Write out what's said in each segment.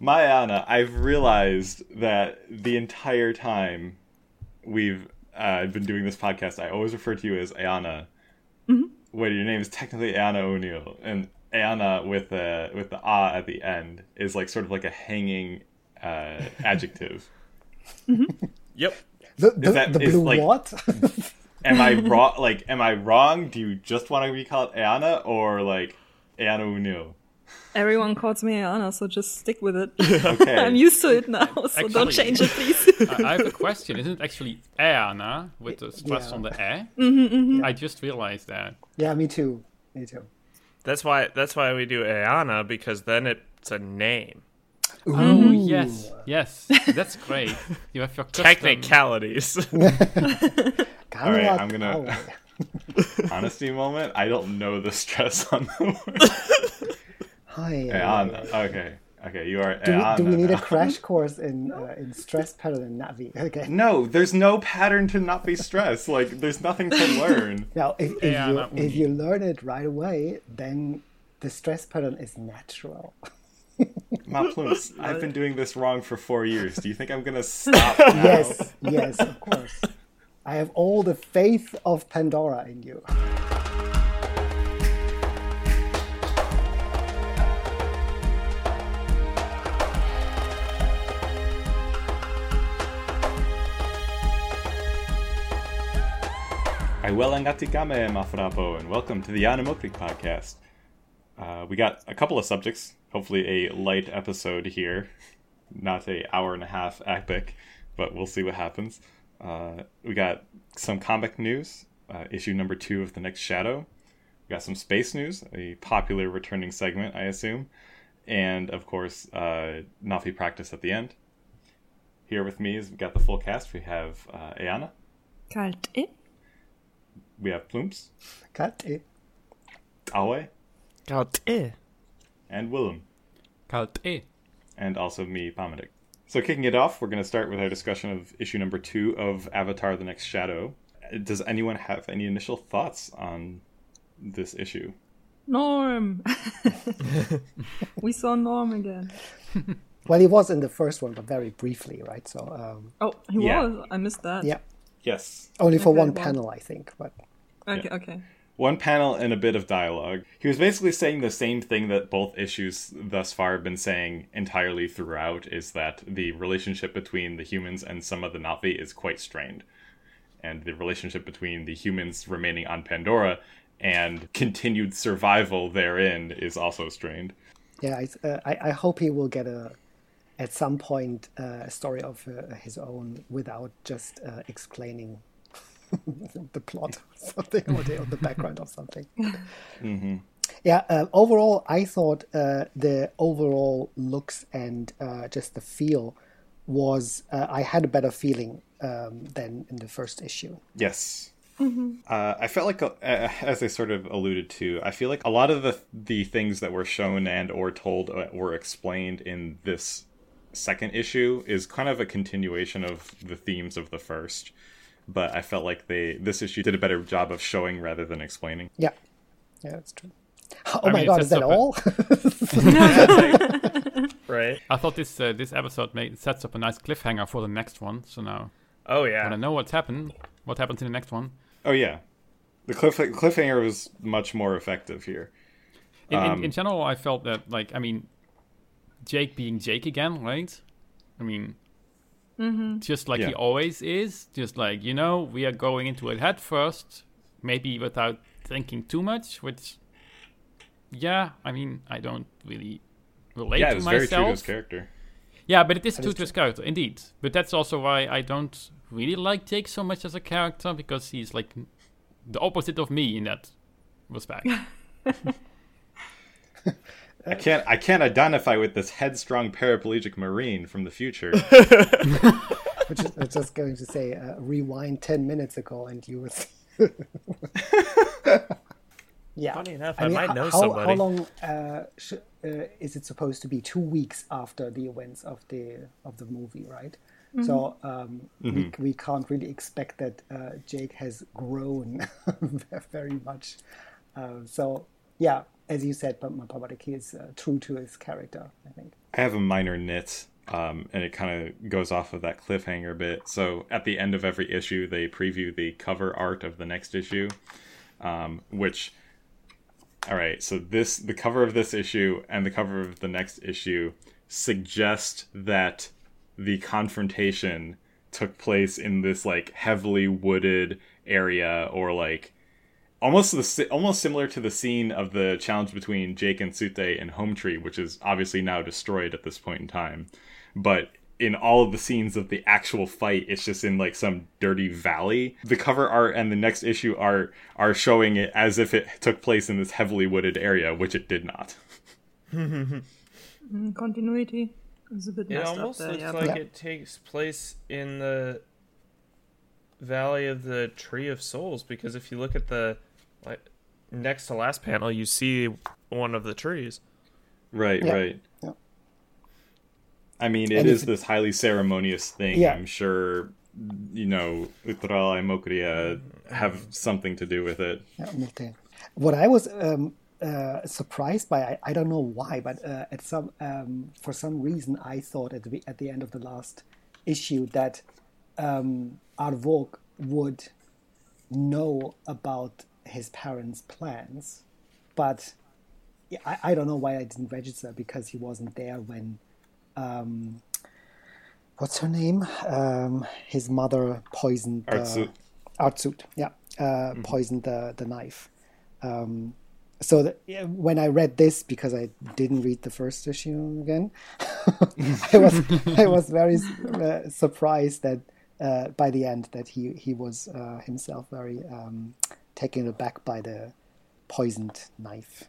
Mayana, I've realized that the entire time we've uh, been doing this podcast, I always refer to you as Ayana. Mm-hmm. When your name is technically Ayana O'Neill, and Ayana with the with the ah at the end is like sort of like a hanging uh, adjective. Yep. The, the, that- the is blue like- what? Am I wrong? Like, am I wrong? Do you just want to be called Ayana or like Ayana O'Neill? Everyone calls me Anna, so just stick with it. Okay. I'm used to it now, so don't change it, please. I I have a question. Isn't it actually Erna with the stress Yeah. on the E? Mm-hmm, I just realized that. yeah, me too. Me too. That's why that's why we do Ayana because then it's a name. Oh yes, yes, that's great. You have your custom. Technicalities. All right, I'm gonna- Honesty moment. I don't know the stress on the word. Hi. Ayana. Okay. Okay. You are Do we, Ayana. do we need a crash course in uh, in stress pattern and Na'vi? Okay. No, there's no pattern to not be stressed. Like, there's nothing to learn. Now, if, if Yeah, you that if you learn it right away, then the stress pattern is natural. Matt Plumes, I've been doing this wrong for four years. Do you think I'm gonna stop now? Yes, yes, of course. I have all the faith of Pandora in you. I well angatikame mafrapo, and welcome to the Yanamokri podcast. Uh, we got a couple of subjects. Hopefully, a light episode here, not a hour and a half epic, but we'll see what happens. Uh, we got some comic news, uh, issue number two of the next Shadow. We got some space news, a popular returning segment, I assume, and of course, uh, Na'vi practice at the end. Here with me is we got the full cast. We have uh, Ayana, Kalt eh? We have Plumps, Cut it. Awe, God, eh. and Willem. Kalt E. and also me, Pomadik. So, kicking it off, we're going to start with our discussion of issue number two of Avatar: The Next Shadow. Does anyone have any initial thoughts on this issue? Norm! we saw Norm again. Well, he was in the first one, but very briefly, right? So, um, Oh, he Yeah. was. I missed that. yeah, Yes, only for Okay, one well. panel, I think. But Okay, okay. one panel and a bit of dialogue. He was basically saying the same thing that both issues thus far have been saying entirely throughout: is that the relationship between the humans and some of the Na'vi is quite strained, and the relationship between the humans remaining on Pandora and continued survival therein is also strained. yeah, I, uh, I, I hope he will get a at some point uh, a story of uh, his own without just uh, explaining the plot or something or the, or the background of something. Yeah, uh, overall, I thought uh, the overall looks and uh, just the feel was uh, I had a better feeling um, than in the first issue. Yes. Uh, I felt like, uh, as I sort of alluded to, I feel like a lot of the the things that were shown and or told uh, were explained in this second issue is kind of a continuation of the themes of the first. But I felt like they this issue did a better job of showing rather than explaining. Yeah, yeah, that's true. Oh I my mean, god, is that up a- all? Right. I thought this uh, this episode made, sets up a nice cliffhanger for the next one. So now Oh yeah, I yeah. know what's happened, what happens in the next one. Oh yeah, the cliff cliffhanger was much more effective here. In, Um, in, in general, I felt that like I mean, Jake being Jake again, right? I mean, mm-hmm. just like Yeah. he always is. Just like you know, we are going into it head first, maybe without thinking too much. Which, yeah, I mean, I don't really relate Yeah, it to was very true to his myself. character. Yeah, but it is That true is to his character, indeed. But that's also why I don't really like Jake so much as a character because he's like the opposite of me in that respect. I can't I can't identify with this headstrong paraplegic marine from the future. Which is, I was just going to say, uh, rewind ten minutes ago, and you would. yeah. Funny enough, I, I mean, might how, know how, somebody. How long uh, sh- uh, is it supposed to be? Two weeks after the events of the of the movie, right? So um, we, we can't really expect that uh, Jake has grown very much. Uh, so yeah, as you said, but Papadaki is uh, true to his character. I think. I have a minor nit, um, and it kind of goes off of that cliffhanger bit. So at the end of every issue, they preview the cover art of the next issue, um, which. All right, so this the cover of this issue and the cover of the next issue suggest that the confrontation took place in this like heavily wooded area or like almost the almost similar to the scene of the challenge between Jake and Tsu'tey in Home Tree, which is obviously now destroyed at this point in time. But in all of the scenes of the actual fight, it's just in like some dirty valley. The cover art and the next issue art are showing it as if it took place in this heavily wooded area, which it did not. Mm, continuity is a bit It messed up almost there. looks Yeah. like Yeah. it takes place in the Valley of the Tree of Souls because if you look at the like next to last panel, you see one of the trees. Right, Yeah. right. Yeah. I mean, it And is if- this highly ceremonious thing. Yeah. I'm sure, you know, Utral and Mokria have something to do with it. Yeah, Milte. What I was um, uh, surprised by, I, I don't know why, but uh, at some um, for some reason, I thought at the at the end of the last issue that um, Arvok would know about his parents' plans, but I, I don't know why I didn't register because he wasn't there when. Um, what's her name? Um, his mother poisoned. the- Artsut. Artsut, yeah, uh, poisoned the the knife. Um, so that, when I read this, because I didn't read the first issue again, I was I was very uh, surprised that uh, by the end that he he was uh, himself very um, taken aback by the poisoned knife.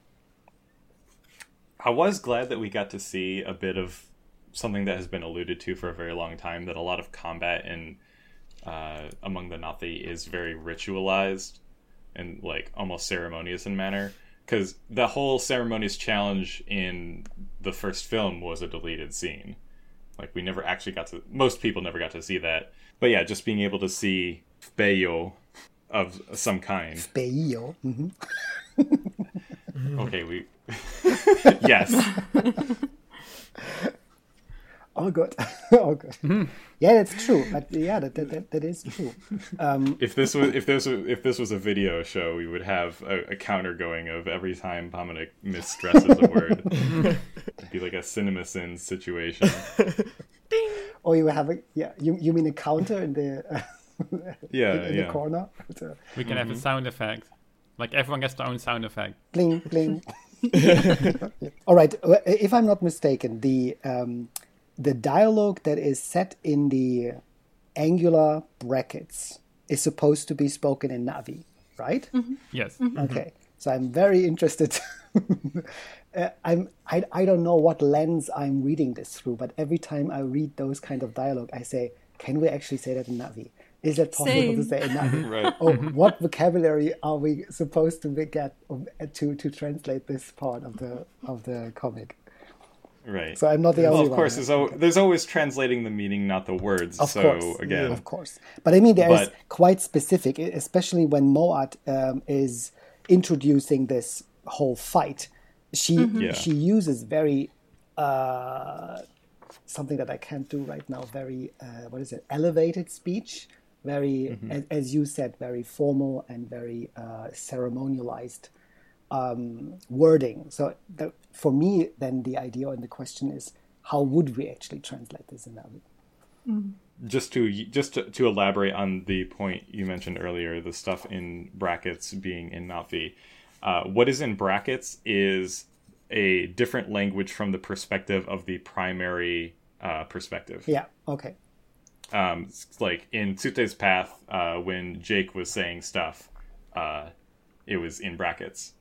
I was glad that we got to see a bit of something that has been alluded to for a very long time that a lot of combat in uh, among the Nathi is very ritualized and like almost ceremonious in manner. Because the whole ceremonious challenge in the first film was a deleted scene. Like we never actually got to most people never got to see that. But yeah just being able to see Beyo of some kind Beio. hmm okay we yes Oh, good. oh, good. Yeah, that's true. But yeah, that that, that, that is true. Um, if this was if this was if this was a video show, we would have a, a counter going of every time Dominic misstresses a word. It'd be like a CinemaSins situation. or you have a yeah. You you mean a counter in the uh, Yeah, in, in yeah. the corner? With a We can have a sound effect. Like everyone gets their own sound effect. bling bling. All right. If I'm not mistaken, the um, the dialogue that is set in the angular brackets is supposed to be spoken in Na'vi, right? Yes. Okay, so I'm very interested. uh, I'm I, I don't know what lens I'm reading this through, but every time I read those kind of dialogue, I say, can we actually say that in Na'vi? Is it possible to say in Na'vi? Right. or what vocabulary are we supposed to get um, to to translate this part of the of the comic? Right. So I'm not the well, only one. of course, one. there's, al- there's always translating the meaning, not the words. Of so course, again, of course. But I mean, there is But- quite specific, especially when Mo'at um, is introducing this whole fight. She Yeah. she uses very uh, something that I can't do right now. Very uh, what is it? Elevated speech. Very, as, as you said, very formal and very uh, ceremonialized um, wording. So the, for me, then the idea and the question is, how would we actually translate this in Na'vi? just to just to, to elaborate on the point you mentioned earlier, the stuff in brackets being in Na'vi. Uh, what is in brackets is a different language from the perspective of the primary uh, perspective. Yeah. Okay. Um, like in Tsu'tey's path, uh, when Jake was saying stuff, uh, it was in brackets.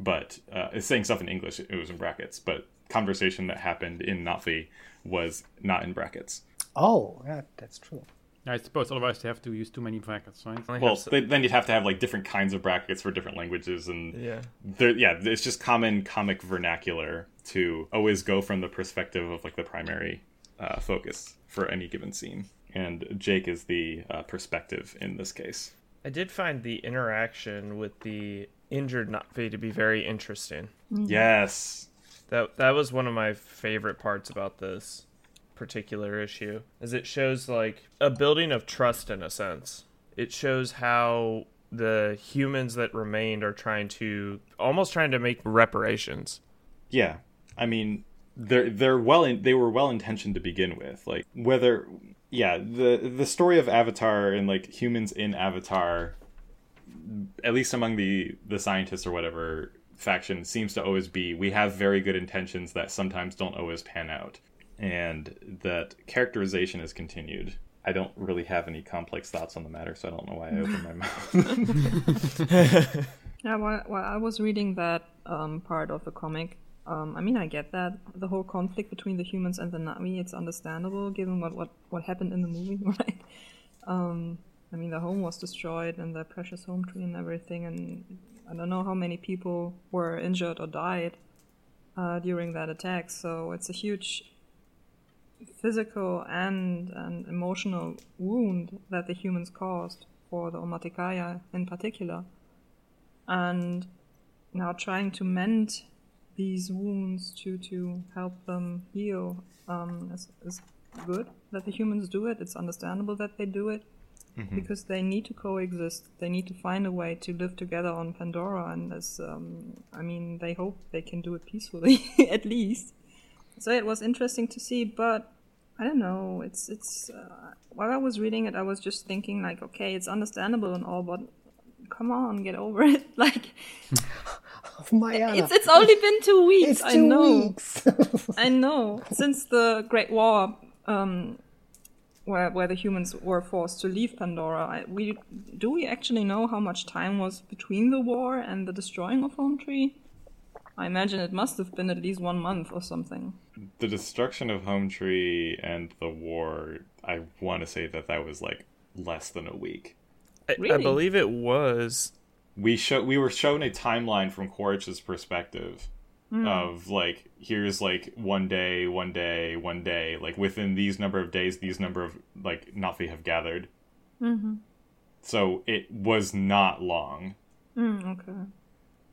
But uh, saying stuff in English, it was in brackets. But conversation that happened in Na'vi was not in brackets. Oh, yeah, that's true. I suppose otherwise they have to use too many brackets, right? Well, so- they, then you'd have to have like different kinds of brackets for different languages, and yeah. yeah, it's just common comic vernacular to always go from the perspective of like the primary uh, focus for any given scene. And Jake is the uh, perspective in this case. I did find the interaction with the injured Na'vi to be very interesting. Yes. That that was one of my favorite parts about this particular issue. Is it shows like a building of trust in a sense. It shows how the humans that remained are trying to almost trying to make reparations. Yeah. I mean, they're they're well in, they were well intentioned to begin with. Like whether yeah, the the story of Avatar and like humans in Avatar at least among the the scientists or whatever faction seems to always be we have very good intentions that sometimes don't always pan out. And that characterization is continued. I don't really have any complex thoughts on the matter so i don't know why i opened my mouth. Yeah, while, while I was reading that um, part of the comic, um, I mean, I get that the whole conflict between the humans and the Na'vi. It's understandable given what what what happened in the movie, right? Um, I mean, the home was destroyed and the precious home tree and everything, and I don't know how many people were injured or died uh, during that attack. So it's a huge physical and, and emotional wound that the humans caused for the Omaticaya in particular. And now trying to mend these wounds to, to help them heal um, is, is good that the humans do it. It's understandable that they do it because they need to coexist. They need to find a way to live together on Pandora, and as um, I mean, they hope they can do it peacefully at least. So it was interesting to see, but I don't know. It's it's uh, while I was reading it, I was just thinking like, okay, it's understandable and all, but come on, get over it. Like Mariana, it's it's only been two weeks. it's I know. weeks. I know. Since the Great War, um, where where the humans were forced to leave Pandora, I, we do we actually know how much time was between the war and the destroying of Home Tree? I imagine it must have been at least one month or something. the destruction of home tree and the war i want to say that that was like less than a week I, I believe it was we show we were shown a timeline from Quaritch's perspective Hmm. of like here's like one day, one day, one day, like within these number of days, these number of like Na'vi have gathered. Mm-hmm. So it was not long. Mm, okay.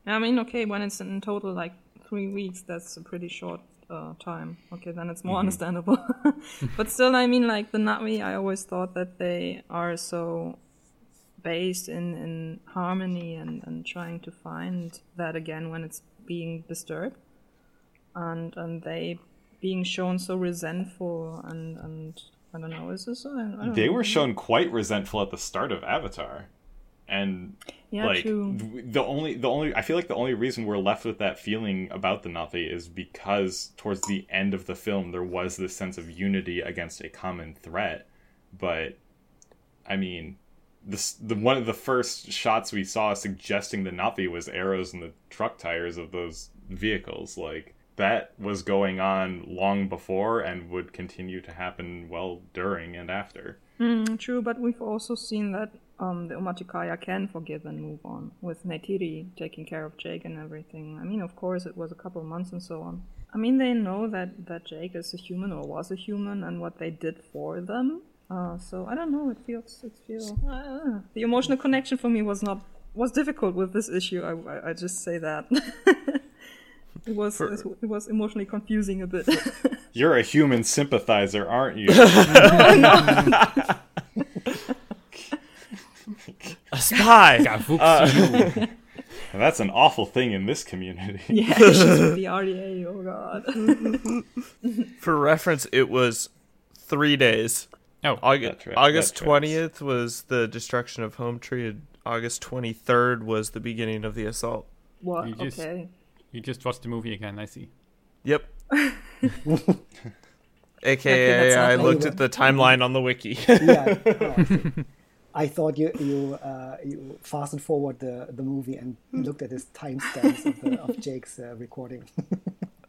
I mean, okay, when it's in total like three weeks, that's a pretty short uh, time. Okay, then it's more understandable. but still, I mean, like the Na'vi, I always thought that they are so based in, in harmony and, and trying to find that again when it's being disturbed. And and they being shown so resentful and, and I don't know, is this? I, I don't They know. were shown quite resentful at the start of Avatar. And yeah, like true. the only the only I feel like the only reason we're left with that feeling about the Nathi is because towards the end of the film there was this sense of unity against a common threat. But I mean, this the one of the first shots we saw suggesting the Nathi was arrows in the truck tires of those vehicles. Like that was going on long before and would continue to happen well during and after. Mm, true, but we've also seen that um, the Omaticaya can forgive and move on, with Neytiri taking care of Jake and everything. I mean, of course, it was a couple of months and so on. I mean, they know that, that Jake is a human or was a human and what they did for them. Uh, so I don't know. It feels it feels uh, the emotional connection for me was not was difficult with this issue. I I, I just say that. it was For- it was emotionally confusing a bit. You're a human sympathizer, aren't you? a spy. Ja, Fuchs. That's an awful thing in this community. yeah, issues with the RDA. Oh god. For reference, it was three days. Oh, August That tra- August that tracks. twentieth was the destruction of Home Tree. and August twenty third was the beginning of the assault. What? You just- Okay. you just watched the movie again, I see. Yep. Okay, AKA, that's I looked at the timeline on the wiki. yeah. oh, I. I thought you you uh, you fastened forward the, the movie and looked at his timestamps of, the, of Jake's uh, recording.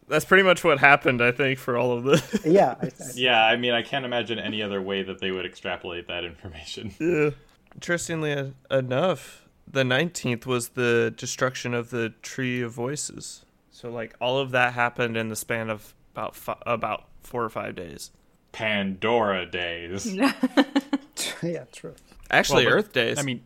That's pretty much what happened, I think, for all of the. yeah, I, I, Yeah, I mean, I can't imagine any other way that they would extrapolate that information. yeah. Interestingly enough, the nineteenth was the destruction of the Tree of Voices. So, like, all of that happened in the span of about fi- about four or five days. Pandora days. yeah, true. Actually, Well, but- Earth days. I mean,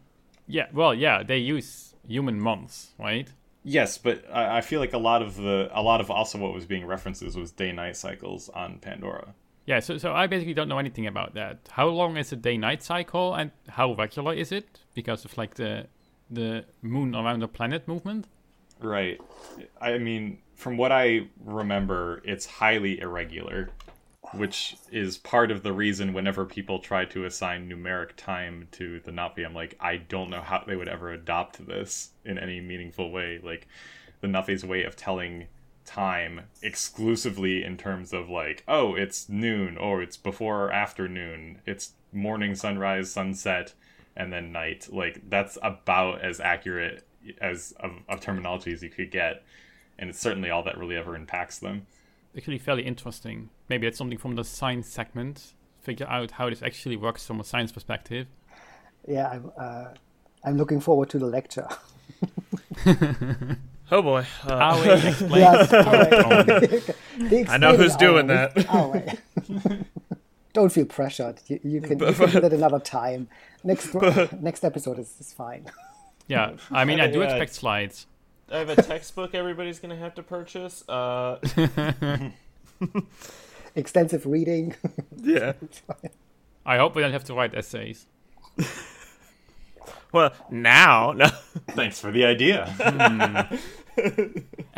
yeah, well, yeah, they use human months, right? Yes, but I, I feel like a lot of the a lot of also what was being referenced was day night cycles on Pandora. Yeah, so so I basically don't know anything about that. How long is a day night cycle and how regular is it? Because of like the the moon around the planet movement. Right. I mean, from what I remember, it's highly irregular, which is part of the reason whenever people try to assign numeric time to the Na'vi, I'm like, I don't know how they would ever adopt this in any meaningful way. Like, the Na'vi's way of telling time exclusively in terms of like, oh, it's noon, or it's before or afternoon, it's morning, sunrise, sunset, and then night. Like, that's about as accurate as of, of terminology as you could get, and it's certainly all that really ever impacts them. Actually, fairly interesting. Maybe it's something from the science segment. Figure out how this actually works from a science perspective. Yeah, I'm, uh, I'm looking forward to the lecture. Oh boy. Uh, How we Yes, all right. I know who's doing hour that. with Aoi. Don't feel pressured. You, you can, you can do that another time. Next next episode is, is fine. yeah, I mean, I do Yeah. expect slides. I have a textbook everybody's gonna have to purchase. Uh, Extensive reading. yeah. I hope we don't have to write essays. Well, now, no. Thanks for the idea.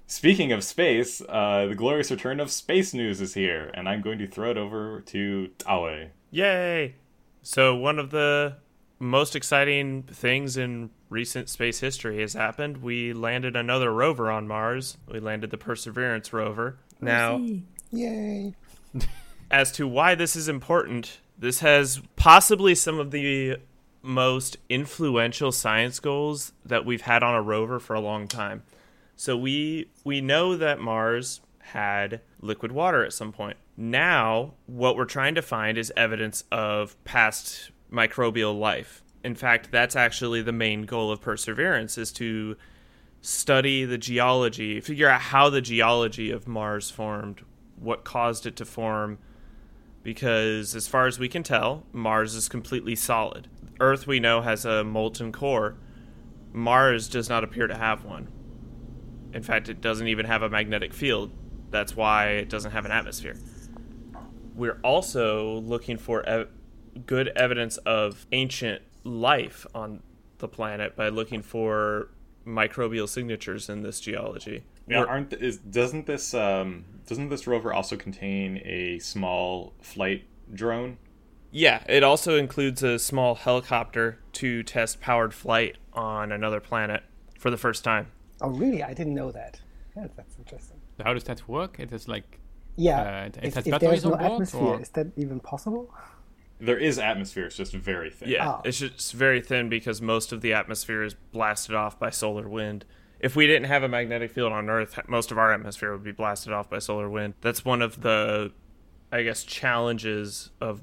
Speaking of space, uh, the glorious return of space news is here, and I'm going to throw it over to Tawe. Yay! So one of the most exciting things in recent space history has happened. We landed another rover on Mars. We landed the Perseverance rover. Now, Yay. as to why this is important, this has possibly some of the most influential science goals that we've had on a rover for a long time. So we we know that Mars had liquid water at some point. Now, what we're trying to find is evidence of past microbial life. In fact, that's actually the main goal of Perseverance is to study the geology, figure out how the geology of Mars formed, what caused it to form, because as far as we can tell, Mars is completely solid. Earth, we know, has a molten core. Mars does not appear to have one. In fact, it doesn't even have a magnetic field. That's why it doesn't have an atmosphere. We're also looking for ev- good evidence of ancient life on the planet by looking for microbial signatures in this geology. Yeah, We're- aren't is doesn't this um doesn't this rover also contain a small flight drone? Yeah, it also includes a small helicopter to test powered flight on another planet for the first time. Oh, really? I didn't know that. Yeah, that's interesting. So how does that work? It is like Yeah. Uh, it if has if batteries there's no on board, atmosphere, or- is that even possible? There is atmosphere, it's just very thin. Yeah, Oh. it's just very thin because most of the atmosphere is blasted off by solar wind. If we didn't have a magnetic field on Earth, most of our atmosphere would be blasted off by solar wind. That's one of the, I guess, challenges of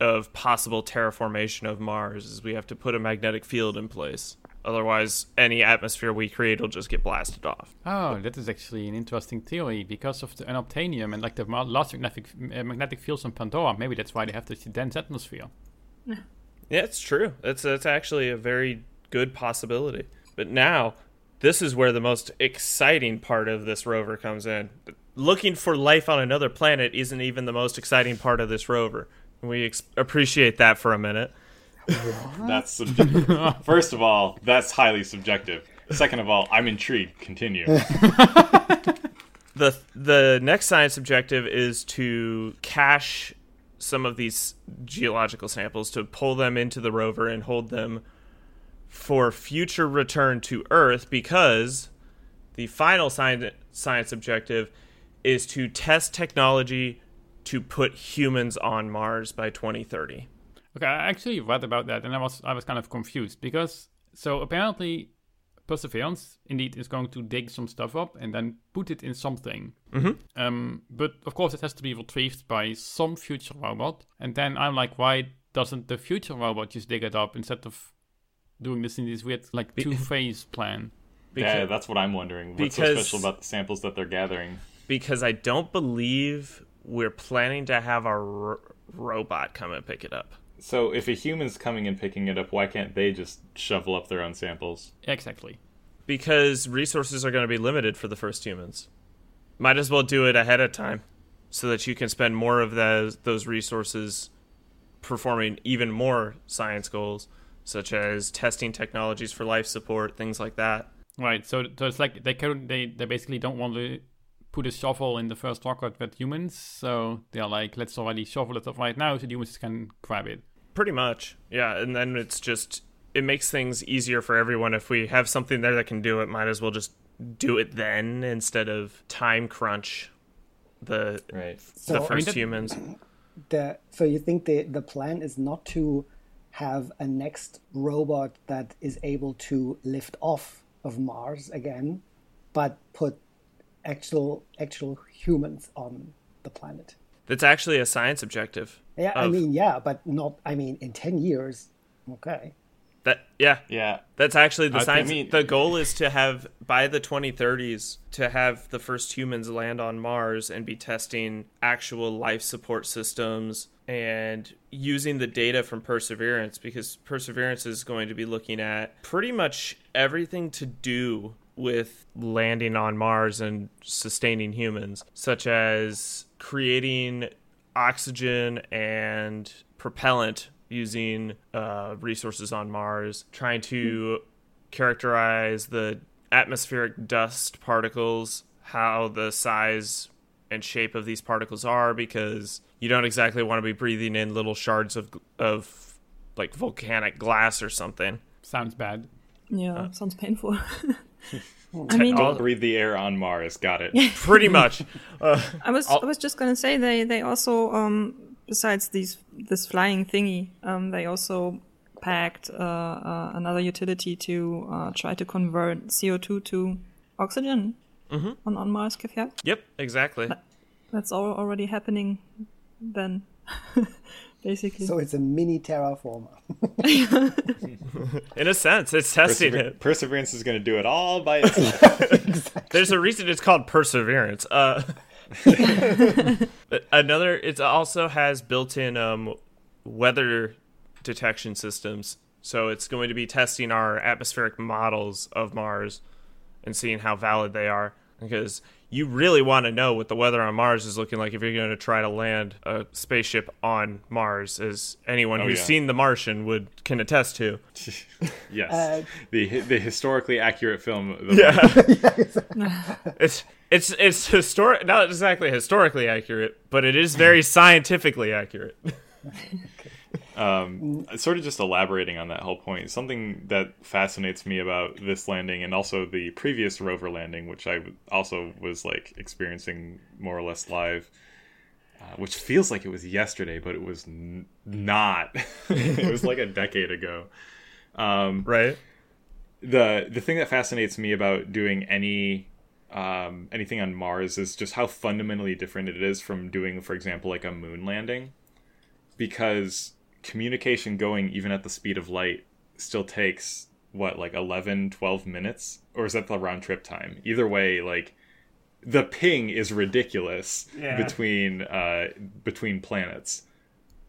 of possible terraformation of Mars is we have to put a magnetic field in place. Otherwise, any atmosphere we create will just get blasted off. oh, that is actually an interesting theory because of the unobtainium and like the ma- large magnetic uh, magnetic fields on Pandora. Maybe that's why they have this dense atmosphere. Yeah, it's true. That's that's actually a very good possibility. But now, this is where the most exciting part of this rover comes in. Looking for life on another planet isn't even the most exciting part of this rover. We ex- appreciate that for a minute. That's subjective. First of all, that's highly subjective. Second of all, I'm intrigued. Continue. the The next science objective is to cache some of these geological samples to pull them into the rover and hold them for future return to Earth because the final science science objective is to test technology to put humans on Mars by 2030. Okay, I actually read about that and I was I was kind of confused because so apparently Perseverance indeed is going to dig some stuff up and then put it in something. Mm-hmm. Um, but of course it has to be retrieved by some future robot. And then I'm like, why doesn't the future robot just dig it up instead of doing this in this weird like two phase plan? yeah, that's what I'm wondering. What's so special about the samples that they're gathering? because I don't believe we're planning to have our r- robot come and pick it up. So if a human's coming and picking it up, why can't they just shovel up their own samples? Exactly. because resources are going to be limited for the first humans. Might as well do it ahead of time so that you can spend more of those those resources performing even more science goals such as testing technologies for life support, things like that. Right. So, so it's like they can they they basically don't want to put a shovel in the first rocket with humans. So they're like, let's already shovel it up right now, so the humans can grab it. Pretty much. Yeah, and then it's just it makes things easier for everyone if we have something there that can do it, might as well just do it then instead of time crunch the Right. the So- I mean, first that- humans. the so you think the the plan is not to have a next robot that is able to lift off of Mars again, but put actual actual humans on the planet. That's actually a science objective. Yeah, I mean, yeah, but not. I mean, in ten years, okay. That yeah, Yeah. That's actually the I science. mean- the goal is to have by the 2030s to have the first humans land on Mars and be testing actual life support systems and using the data from Perseverance because Perseverance is going to be looking at pretty much everything to do with landing on Mars and sustaining humans, such as creating oxygen and propellant using uh, resources on Mars, trying to characterize the atmospheric dust particles, how the size and shape of these particles are, because you don't exactly want to be breathing in little shards of of like volcanic glass or something. Sounds bad. Yeah, sounds painful. I mean, all- Breathe the air on Mars. Got it. Pretty much. I was I'll- I was just gonna say they they also um besides these this flying thingy um they also packed uh, uh, another utility to uh, try to convert CO two to oxygen on on Mars. Kefia. yep, exactly. That's all already happening then, basically. So it's a mini terraformer. In a sense, it's testing Persever- it. Perseverance is going to do it all by itself. There's a reason it's called perseverance. Uh, another, it also has built-in um, weather detection systems, so it's going to be testing our atmospheric models of Mars and seeing how valid they are. Because you really want to know what the weather on Mars is looking like if you're going to try to land a spaceship on Mars, as anyone Oh, who's yeah. seen The Martian would can attest to. yes. Uh, the the historically accurate film. The It's it's it's historic, not exactly historically accurate, but it is very scientifically accurate. Um, sort of just elaborating on that whole point, something that fascinates me about this landing and also the previous rover landing, which I also was like experiencing more or less live, uh, which feels like it was yesterday, but it was n- not. it was like a decade ago. Um, Right? the the thing that fascinates me about doing any um, anything on Mars is just how fundamentally different it is from doing, for example, like a moon landing, because communication going even at the speed of light still takes what like 11 12 minutes or is that the round trip time either way like the ping is ridiculous Yeah. between uh between planets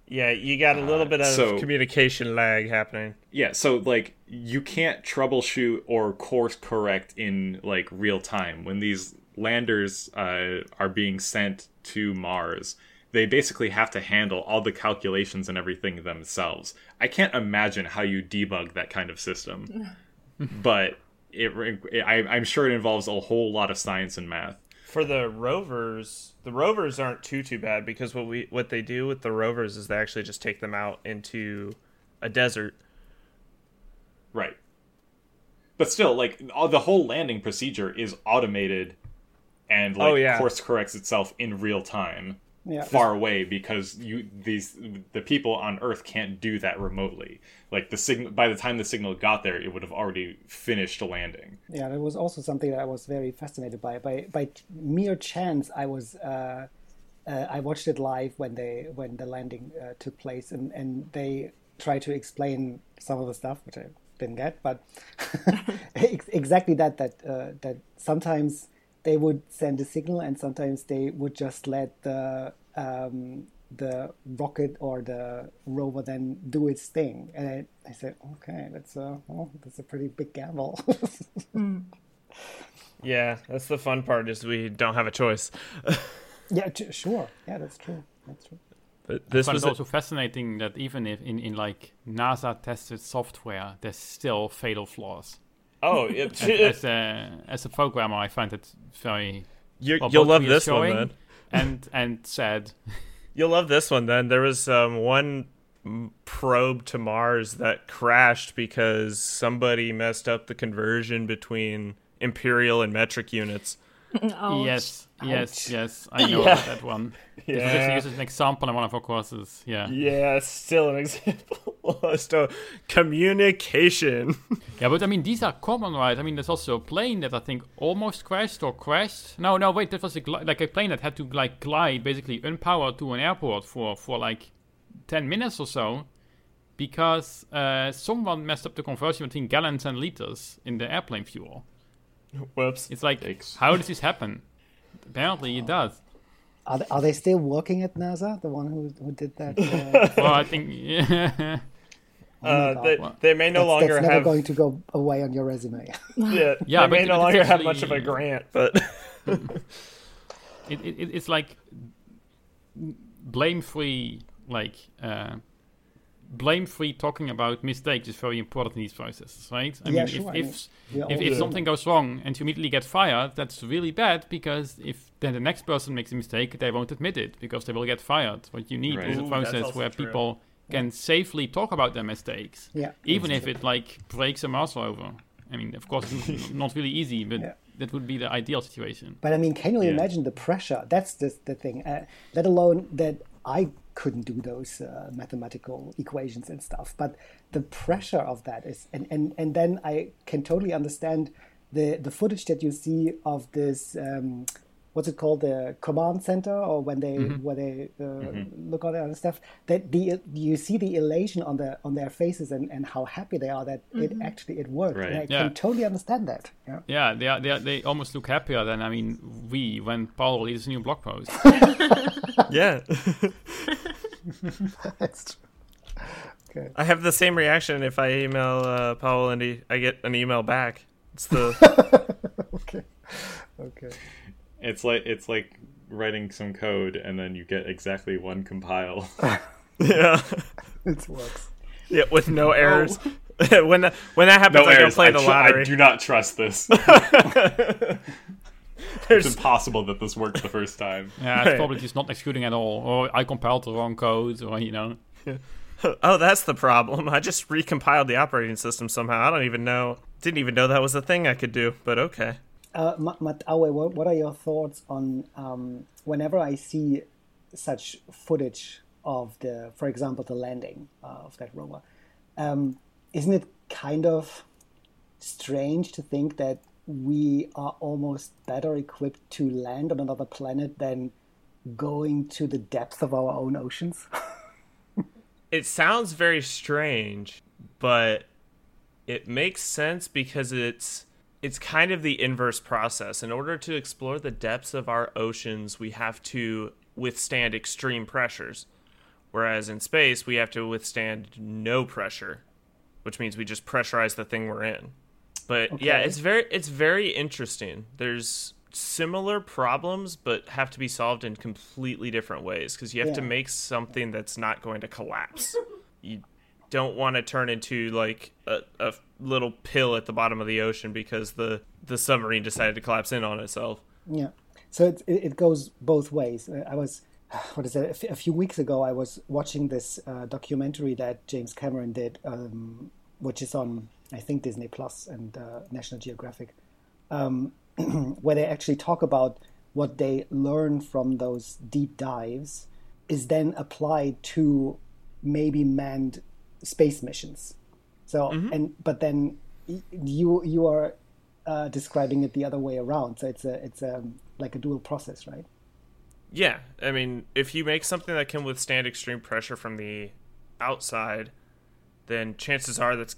Yeah, you got a little bit of so- communication lag happening. Yeah, so like you can't troubleshoot or course correct in like real time when these landers uh, are being sent to Mars. They basically have to handle all the calculations and everything themselves. I can't imagine how you debug that kind of system, but it, it I, I'm sure it involves a whole lot of science and math. For the rovers, the rovers aren't too too bad because what we what they do with the rovers is they actually just take them out into a desert. Right. But still, like all, the whole landing procedure is automated, and like Oh, yeah. course corrects itself in real time, Yeah. far away because you these the people on Earth can't do that remotely. Like the signal, by the time the signal got there, it would have already finished landing. Yeah, that was also something that I was very fascinated by. By by mere chance, I was uh, uh, I watched it live when they when the landing uh, took place, and and they tried to explain some of the stuff which I didn't get, but exactly that that uh, that sometimes they would send a signal, and sometimes they would just let the um, the rocket or the rover then do its thing. And I, I said, okay, that's a well, that's a pretty big gamble. Yeah, that's the fun part is we don't have a choice. yeah, t- sure. Yeah, that's true. That's true. But this But was it's a- also fascinating that even if in, in like NASA tested software, there's still fatal flaws. Oh, it, as, as a as a programmer, I find it very you, you'll love this one then. and and sad. You'll love this one then. There was um, one probe to Mars that crashed because somebody messed up the conversion between imperial and metric units. Ouch. Yes, yes, Ouch. yes. I know Yeah. about that one. This was actually used as an example in one of our courses. Yeah, Yeah, still an example. so, communication. yeah, but I mean these are common, right? I mean, there's also a plane that I think almost crashed or crashed. No, no, wait, that was a gli- like a plane that had to like glide basically unpowered to an airport for for like ten minutes or so. Because uh, someone messed up the conversion between gallons and liters in the airplane fuel. Whoops. It's like, Yikes. how does this happen? Apparently, it does. Are they, are they still working at NASA? The one who who did that? Uh, Well, I think yeah. oh Uh, they, they may no that's, longer that's never have. going to go away on your resume. yeah, Yeah, they but may no longer it's have much of a grant, but it, it, it's like blame free like uh, blame free talking about mistakes is very important in these processes right i Yeah, mean sure, I if mean, if, if, if something goes wrong and you immediately get fired that's really bad because if then the next person makes a mistake they won't admit it because they will get fired what you need Right. is a process also where true. people can safely talk about their mistakes Yeah, even that's if it like breaks a muscle over i mean of course it's not really easy but Yeah. that would be the ideal situation But I mean, can you Yeah. imagine the pressure? That's the, the thing. Uh, let alone that I couldn't do those uh, mathematical equations and stuff. But the pressure of that is, and, and, and then I can totally understand the, the footage that you see of this. Um, what's it called? The command center, or when they where they uh, look at other stuff. That the you see the elation on the on their faces and, and how happy they are that it actually it worked. And I Yeah. can totally understand that. Yeah. Yeah, they are, they are, they almost look happier than I mean we when Paul releases a new blog post. yeah. That's true. Okay. I have the same reaction if I email uh, Paul and he, I get an email back. It's the Okay. Okay. It's like it's like writing some code and then you get exactly one compile. yeah It works. yeah with no errors. when that, when that happens, no I go errors. play I, the tr- I do not trust this. it's impossible that this worked the first time. Yeah, it's probably just not executing at all, or I compiled the wrong code, or you know. oh, that's the problem. I just recompiled the operating system somehow. I don't even know. Didn't even know that was a thing I could do. But okay. Uh, Ma- Matt Aue, what, what are your thoughts on um, whenever I see such footage of the, for example, the landing of that rover? Um, isn't it kind of strange to think that we are almost better equipped to land on another planet than going to the depth of our own oceans? It sounds very strange, but it makes sense because it's it's kind of the inverse process. In order to explore the depths of our oceans, we have to withstand extreme pressures. Whereas in space, we have to withstand no pressure, which means we just pressurize the thing we're in. But yeah, it's very it's very interesting. There's similar problems but have to be solved in completely different ways because you have to make something that's not going to collapse. you don't want to turn into like a, a little pill at the bottom of the ocean because the the submarine decided to collapse in on itself. Yeah. So it, it goes both ways. I was, what is it? A few weeks ago, I was watching this uh, documentary that James Cameron did, um, which is on I think Disney Plus and uh, National Geographic, um, where they actually talk about what they learn from those deep dives is then applied to maybe manned space missions. So and but then you you are uh, describing it the other way around. So it's a it's a like a dual process, right? Yeah, I mean, if you make something that can withstand extreme pressure from the outside, then chances are that's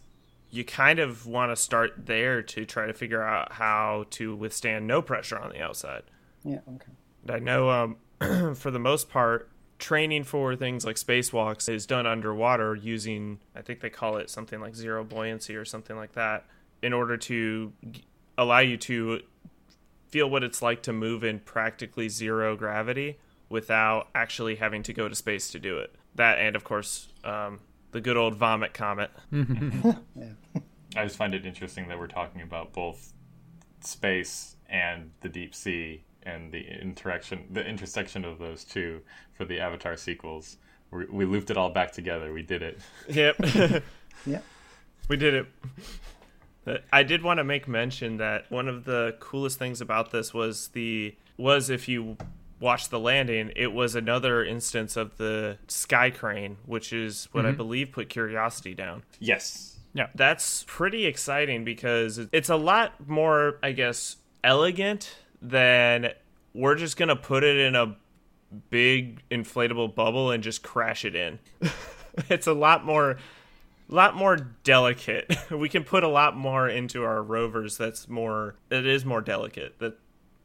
you kind of want to start there to try to figure out how to withstand no pressure on the outside. Yeah. Okay. I know um, for the most part, training for things like spacewalks is done underwater using, I think they call it something like zero buoyancy or something like that, in order to allow you to feel what it's like to move in practically zero gravity without actually having to go to space to do it. That and of course um, the good old vomit comet. I just find it interesting that we're talking about both space and the deep sea and the interaction, the intersection of those two for the Avatar sequels. We, we looped it all back together. We did it. Yep. yep. We did it. But I did want to make mention that one of the coolest things about this was the was if you watch the landing, it was another instance of the sky crane, which is what I mm-hmm. believe put Curiosity down. Yes. Yeah. That's pretty exciting because it's a lot more, I guess, elegant than we're just gonna put it in a big inflatable bubble and just crash it in. it's a lot more lot more delicate. we can put a lot more into our rovers that's more it is more delicate that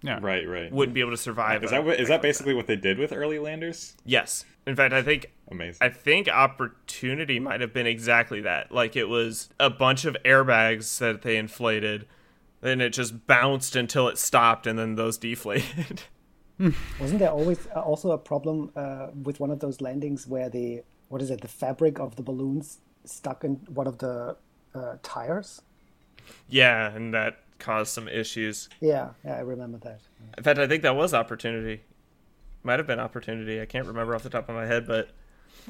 Yeah. Right. Right. wouldn't be able to survive. Is a that what, is thing that like basically what they did with early landers? Yes. In fact, I think Amazing. I think opportunity might have been exactly that. Like it was a bunch of airbags that they inflated, then it just bounced until it stopped, and then those deflated. Wasn't there always uh, also a problem uh, with one of those landings where the what is it? The fabric of the balloons stuck in one of the uh, tires. yeah, and that caused some issues. Yeah, yeah, I remember that. In fact, I think that was opportunity. Might have been opportunity. I can't remember off the top of my head, but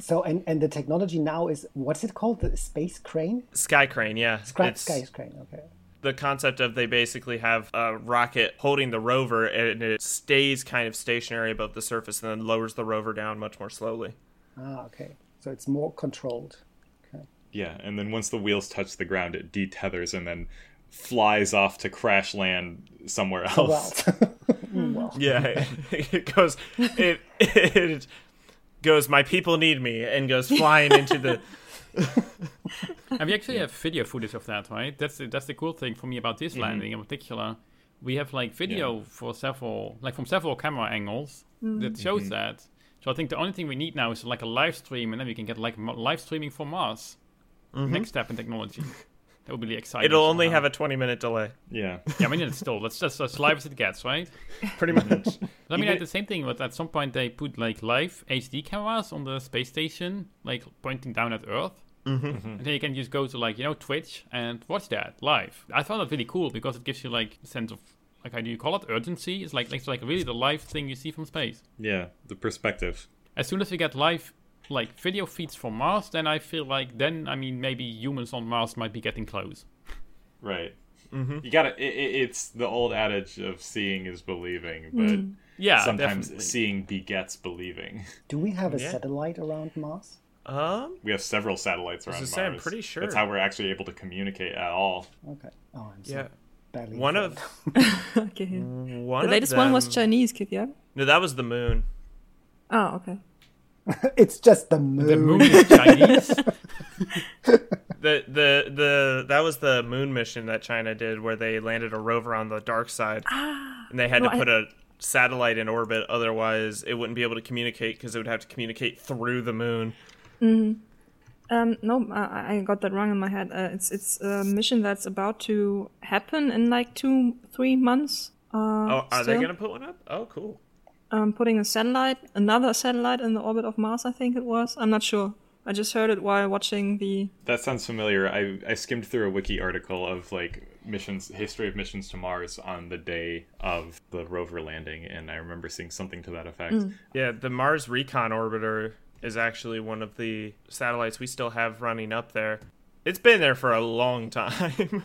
So and and the technology now is what's it called? The space crane? Sky Crane, yeah. Sky, It's sky crane. Okay. The concept of they basically have a rocket holding the rover and it stays kind of stationary above the surface and then lowers the rover down much more slowly. Ah, okay. So it's more controlled. Okay. Yeah, and then once the wheels touch the ground, it detethers and then flies off to crash land somewhere else. Well, well, Yeah, it goes. It it goes. My people need me, and goes flying into the. And we actually have video footage of that, right? That's the, that's the cool thing for me about this mm-hmm. landing in particular. We have like video for several, like from several camera angles mm-hmm. that shows mm-hmm. that. So I think the only thing we need now is like a live stream, and then we can get like mo- live streaming from Mars. Next step in technology. That would be really exciting. It'll only somehow. have a twenty minute delay. Yeah. Yeah, I mean, it's still that's just as live as it gets, right? Pretty much. I mean, Even- the same thing. But at some point, they put like live HD cameras on the space station, like pointing down at Earth. Mm-hmm. And then you can just go to like you know Twitch and watch that live. I found that really cool because it gives you like a sense of like how do you call it urgency? It's like it's like really the live thing you see from space. Yeah. The perspective. As soon as we get live like video feeds from Mars, then I feel like then I mean maybe humans on Mars might be getting close. Right. Mm-hmm. You gotta. It, it, it's the old adage of seeing is believing, but Yeah, sometimes definitely. seeing begets believing. do we have a Yeah. satellite around Mars? Um. We have several satellites around to Mars. say, I'm pretty sure. That's how we're actually able to communicate at all. Okay. Oh, I'm so Yeah. badly One informed. of okay. one. the of latest one was Chinese, kid, yeah? No, that was the moon. Oh, okay. it's just the moon. The moon is Chinese. The the the that was the moon mission that China did, where they landed a rover on the dark side, ah, and they had no, to put a satellite in orbit. Otherwise, it wouldn't be able to communicate because it would have to communicate through the moon. Um, no, I, I got that wrong in my head. Uh, it's it's a mission that's about to happen in like two, three months. Uh, Oh, are they gonna put one up? Oh, cool. um, putting a satellite, another satellite in the orbit of Mars, I think it was. I'm not sure. I just heard it while watching the. That sounds familiar. I, I skimmed through a wiki article of like missions, history of missions to Mars on the day of the rover landing, and I remember seeing something to that effect. Yeah, the Mars Recon Orbiter is actually one of the satellites we still have running up there. It's been there for a long time.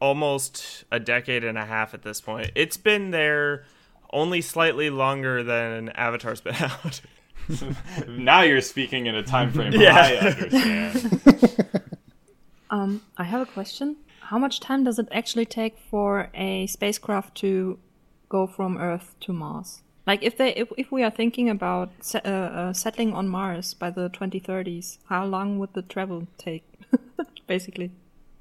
Almost a decade and a half at this point. It's been there only slightly longer than Avatar's been out. Now you're speaking in a time frame Yeah. I understand. Um, I have a question. How much time does it actually take for a spacecraft to go from Earth to Mars? Like, if they, if, if we are thinking about se- uh, uh, settling on Mars by the 2030s, how long would the travel take? Basically.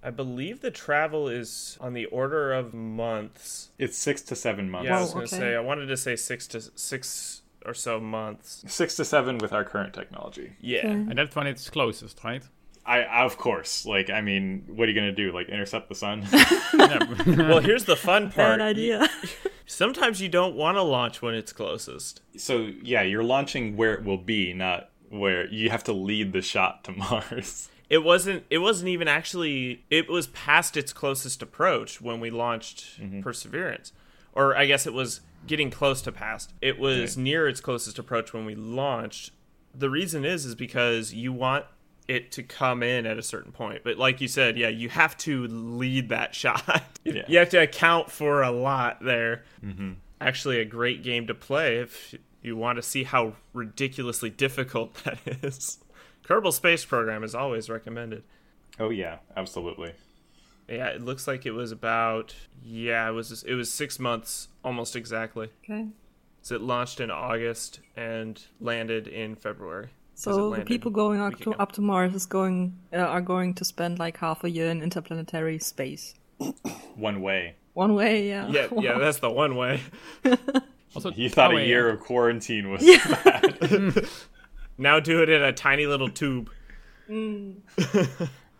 I believe the travel is on the order of months. it's six to seven months. Yeah, I Whoa, was going to okay. say I wanted to say 6 to 6 or so months. Six to seven with our current technology. Yeah. And that's when it's closest, right? I of course, like I mean, what are you gonna do? Like intercept the sun? well, here's the fun part. Bad idea. Sometimes you don't want to launch when it's closest. so yeah, you're launching where it will be, not where you have to lead the shot to Mars. It wasn't. It wasn't even actually. It was past its closest approach when we launched mm-hmm. Perseverance, or I guess it was getting close to past. It was Okay. near its closest approach when we launched. The reason is is because you want it to come in at a certain point. But like you said, yeah, you have to lead that shot. Yeah. You have to account for a lot there. Mm-hmm. Actually, a great game to play if you want to see how ridiculously difficult that is. Kerbal Space Program is always recommended. Oh yeah, absolutely. Yeah, it looks like it was about yeah, it was it was six months almost exactly. okay. So it launched in August and landed in February. 'Cause it So the people going up to, up to Mars is going uh, are going to spend like half a year in interplanetary space. One way. One way, yeah. Yeah, yeah, that's the one way. Also, You thought a yeah. year of quarantine was bad. Now do it in a tiny little tube.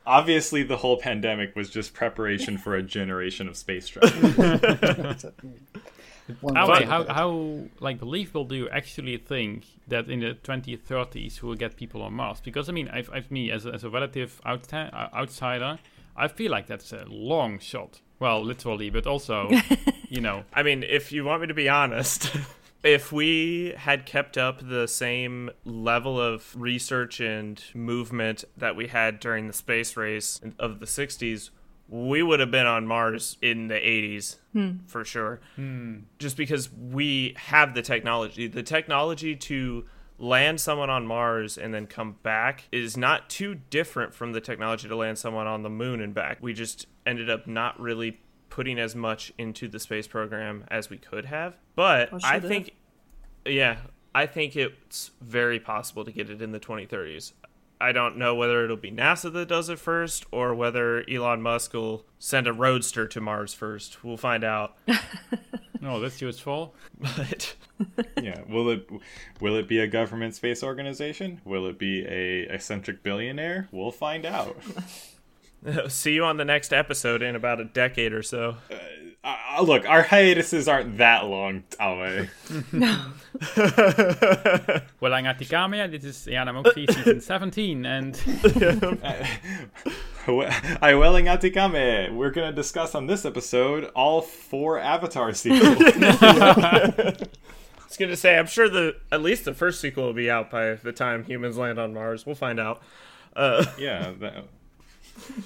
obviously the whole pandemic was just preparation for a generation of space travel. One way wait, to how, how like believable do you actually think that in the 2030s we will get people on Mars? Because I mean, I've, I've me as a, as a relative outi- uh, outsider, I feel like that's a long shot. Well, literally, but also, you know, I mean, if you want me to be honest, if we had kept up the same level of research and movement that we had during the space race of the 60s, we would have been on Mars in the 80s hmm. for sure. Hmm. Just because we have the technology. The technology to land someone on Mars and then come back is not too different from the technology to land someone on the moon and back. We just ended up not really putting as much into the space program as we could have. But oh, I should have. think yeah, I think it's very possible to get it in the 2030s. I don't know whether it'll be NASA that does it first or whether Elon Musk will send a roadster to Mars first. We'll find out. no, that's useful. But yeah. Will it will it be a government space organization? Will it be a eccentric billionaire? We'll find out. see you on the next episode in about a decade or so. Uh, look, our hiatuses aren't that long, Alve. Well, I'm at Atikame, this is Yanamoki season 17, and I welling Atikame. We're gonna discuss on this episode all four Avatar sequels. I was gonna say, I'm sure the at least the first sequel will be out by the time humans land on Mars. We'll find out. Uh, yeah. That,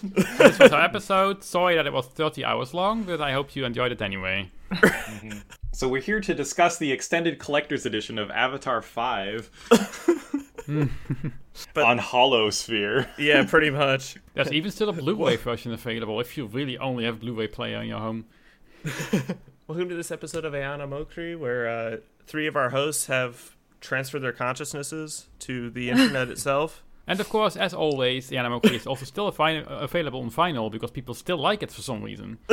this was our episode. Sorry that it was 30 hours long, but I hope you enjoyed it anyway. so we're here to discuss the extended collector's edition of Avatar Five But- on Holosphere. yeah, pretty much. There's even still a Blu-ray version available if you really only have Blu-ray player in your home. Welcome to this episode of Ayana Mokri, where uh, three of our hosts have transferred their consciousnesses to the internet itself. And of course, as always, the Yanamoki is also still vi- available on vinyl because people still like it for some reason.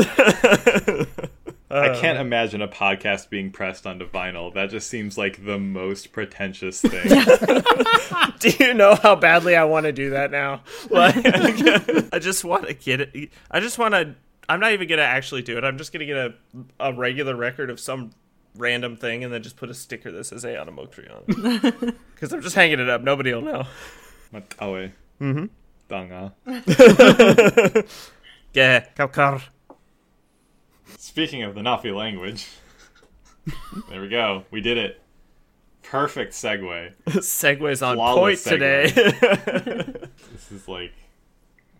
I uh, can't imagine a podcast being pressed onto vinyl. That just seems like the most pretentious thing. Do you know how badly I want to do that now? Like, I just want to get it. I just want to. I'm not even gonna actually do it. I'm just gonna get a a regular record of some random thing and then just put a sticker that says Ayana Mokri on it. Because I'm just hanging it up. Nobody will know. Mhm. Danga. Yeah, Kaukar. Speaking of the Na'vi language, there we go. We did it. Perfect segue. Segues on Flawless point segue. today. This is like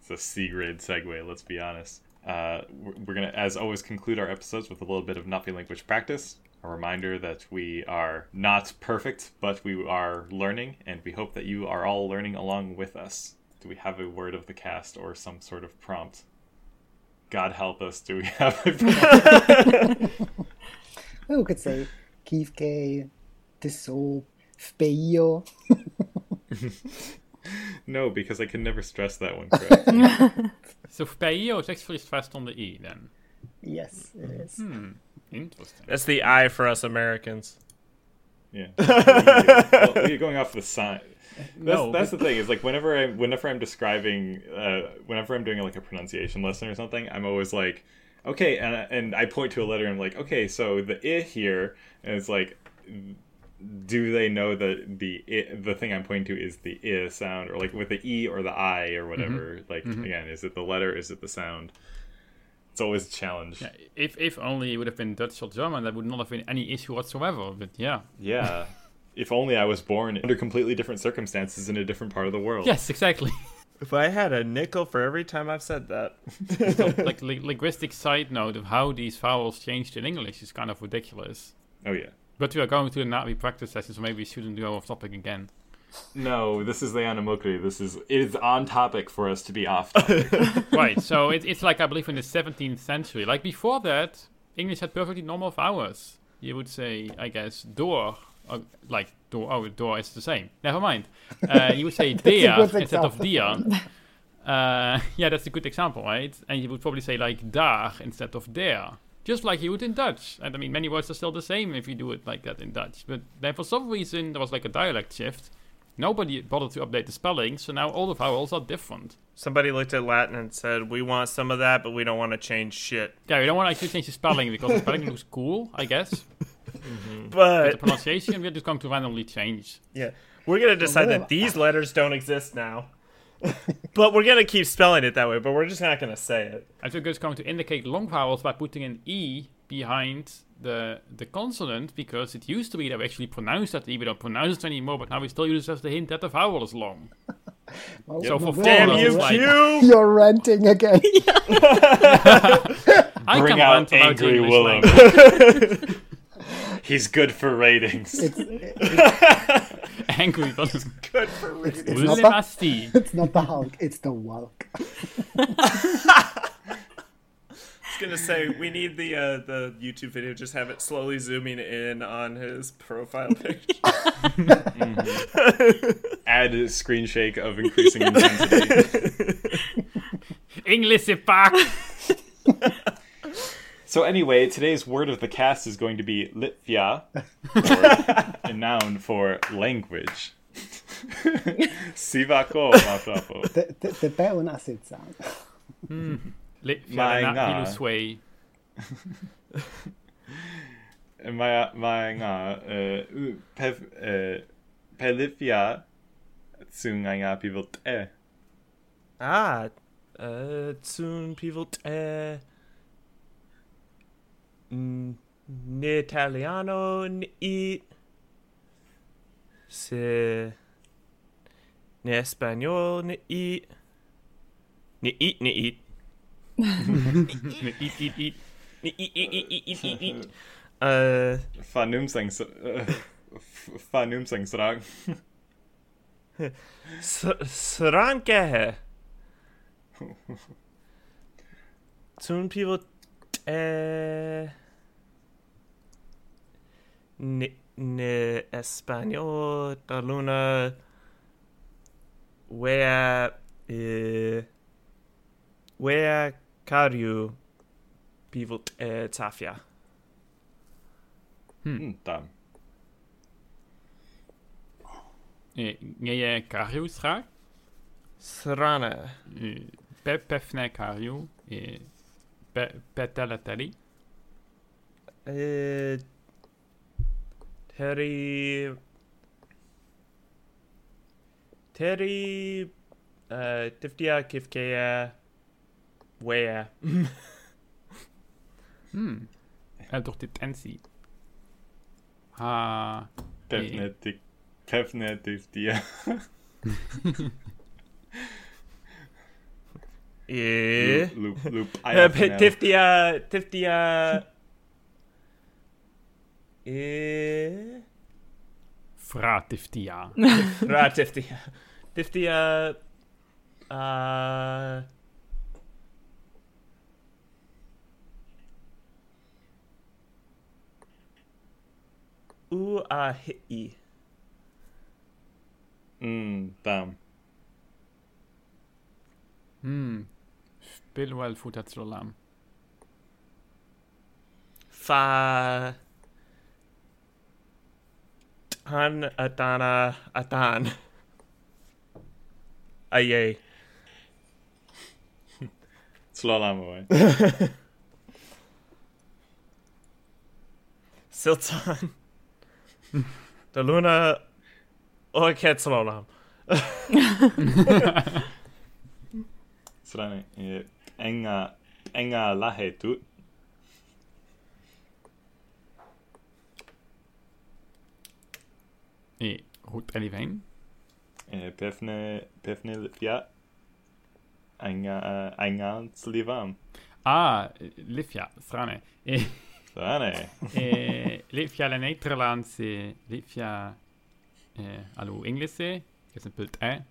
it's a C grade segue. Let's be honest. Uh, we're, we're gonna, as always, conclude our episodes with a little bit of Na'vi language practice. A reminder that we are not perfect, but we are learning, and we hope that you are all learning along with us. Do we have a word of the cast or some sort of prompt? God help us. Do we have a prompt? We could say Kifke, Tiso, Feio. no, because I can never stress that one correctly. So Peio is actually stressed on the E then. Yes, it mm-hmm. is. Hmm. Interesting. That's the I for us Americans. Yeah. well, you're going off the sign. That's, No, that's the thing. Is like whenever I'm whenever I'm describing, uh, whenever I'm doing like a pronunciation lesson or something, I'm always like, okay, and and I point to a letter and I'm like, okay, so the i here, and it's like, do they know that the I, the thing I'm pointing to is the i sound, or like with the e or the i or whatever? Mm-hmm. Like mm-hmm. again, is it the letter? Is it the sound? It's always a challenge. Yeah, if if only it would have been Dutch or German, that would not have been any issue whatsoever. But yeah, Yeah. if only I was born under completely different circumstances in a different part of the world. yes, exactly. If I had a nickel for every time I've said that. like li- linguistic side note of how these vowels changed in English is kind of ridiculous. Oh yeah. But we are going to the Na'vi practice session, so maybe we shouldn't go off topic again. No, this is the Anamokri. This is it is on topic for us to be off. topic. right, so it, it's like I believe in the 17th century. Like before that, English had perfectly normal vowels. You would say, I guess, door, or like door. Oh, door is the same. Never mind. Uh, you would say der good instead of example. dia. Uh, yeah, that's a good example, right? And you would probably say like daar instead of der. Just like you would in Dutch. And I mean, many words are still the same if you do it like that in Dutch. But then for some reason, there was like a dialect shift. Nobody bothered to update the spelling, so now all the vowels are different. Somebody looked at Latin and said, "We want some of that, but we don't want to change shit." Yeah, we don't want to actually change the spelling because the spelling looks cool, I guess. Mm-hmm. But the But pronunciation, we're just going to randomly change. yeah, we're gonna decide that these letters don't exist now. but we're gonna keep spelling it that way. But we're just not gonna say it. I think it's going to indicate long vowels by putting an E behind the the consonant because it used to be that we actually pronounced that we don't pronounce it anymore, but now we still use it as the hint that the vowel is long. Oh, So for no, Damn you, like, you're ranting again. I Bring can out rant about angry English Willem. He's good for ratings. It's, it's, Angry, but Good for reading. it's, not the, Asti. it's not the Hulk, it's the Walk. I was gonna say we need the uh, the YouTube video. Just have it slowly zooming in on his profile picture. Add a screen shake of increasing intensity. English is back! So anyway, today's word of the cast is going to be litvia, a noun for language. Sivako, matrapo. The, the, the Baron acid sound. Lit My Fiona God. Ilusway. My my nga uh, pev uh, pelifia tsunganga people e. ah, uh, soon people. N- N'Italiano ni se N'Espanol ni eat ni eat eat Eat, eat, eat. eat eat eat eat. Uh, Fanum sang fanum sang Soon people. Uh, ne, ne español da luna. Where. Uh, where cariu people uh, tafia. Mm, damn. Eh, Nee, je Kariu graag? Srana. Eh, Pe pefne Kariu. Eh, Pe peteleteli. Uh, Terry. Terry. Uh, Tiftia Kifkea. Where? hm. Er hat doch die Tensi. Ha. Definitiv. Definitiv dir. Yeah. Loop, loop, loop. Tiff dir, tiff dir. Fra tiff dir. Fra tiff dir. Tiff dir. Äh. A hi. Mm, damn. Hmm. Speel wel voor dat solam. Fa. Han Adana Adan. Aye. Slå dem away. Siltan. The Luna raketsorna av namn. Sedan Enga, øh, Enga Lahetu. Hoteliväin. Øh, øh, Pefne. Pefne lifia. Enga, Enga sliva. Ah, lifia, strane. E, Sådär. e Lifja le Nederlandse, Lifja eh, allo Englise, exempelt E.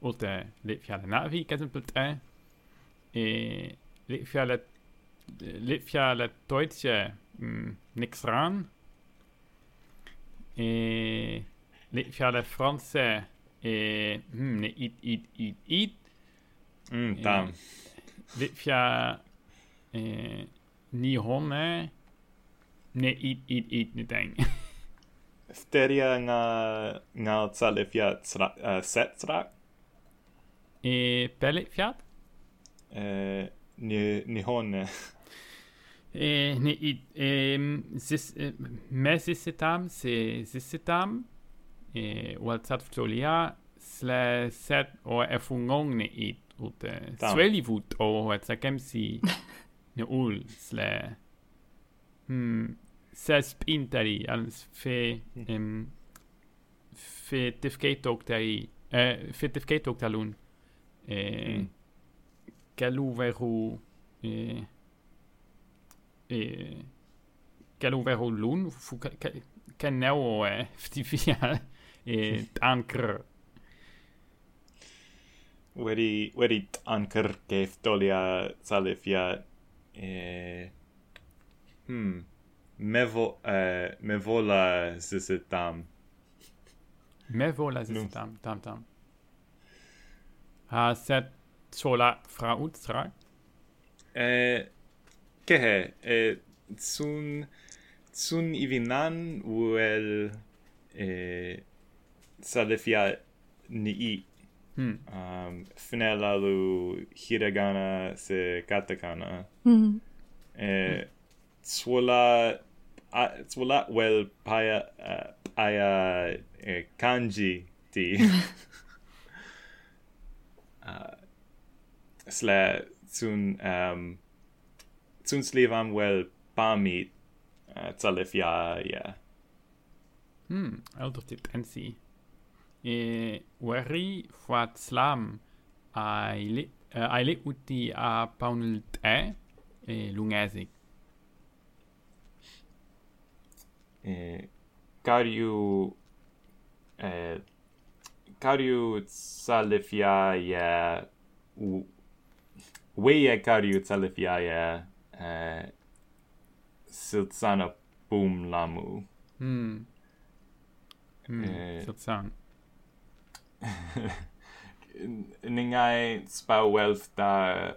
Ulte Lifja le Navi, exempelt E. E Lifja le Lifja le Deutsche, mm, nix ran. E Lifja le France, e, hmm, ne it, it, it, it. Mm, tam. Lifja eh, Nihone ne eat eat eat ne thing. Steria na na tsale fiat sra, uh, eh, set sra. E pele fiat? Eh ne hon E ne eat em sis mesisitam se sisitam e whatsapp ftolia sle set o efungong ne eat ut swelivut o et sakemsi ne ul sle hm ses pintari ans fe em fe tefkei toktari eh, fe tefkei toktalun eh, mm. kalu veru eh, eh, kalu veru lun fu ka, ka, kanao eh, ftifia eh, tankr Wedi, wedi anker geith dolia salif ia e, Hmm. Me vo eh, me volas esse tam. Me volas esse tam tam tam. Ha set sola fra utra. Eh che è eh, sun sun ivinan uel eh sa salefia ni Hmm. Um, finelalu hiragana se katakana. Mm -hmm. eh, sulla a, sulla well paia uh, paia uh, kanji ti. Uh, sla sun um sun slivam well pamit uh, tsalef ya yeah hmm out of nc tensi e wari fat slam ai le ai le uti a paunel te e lungesik e lungesig. Eh, Karju, eh, Karju tsalifia, ja, u, Weia Karju tsalifia, eh, Siltsana Boom Lamu. Hmm. Hmm, Eh. Ningai spa wealth da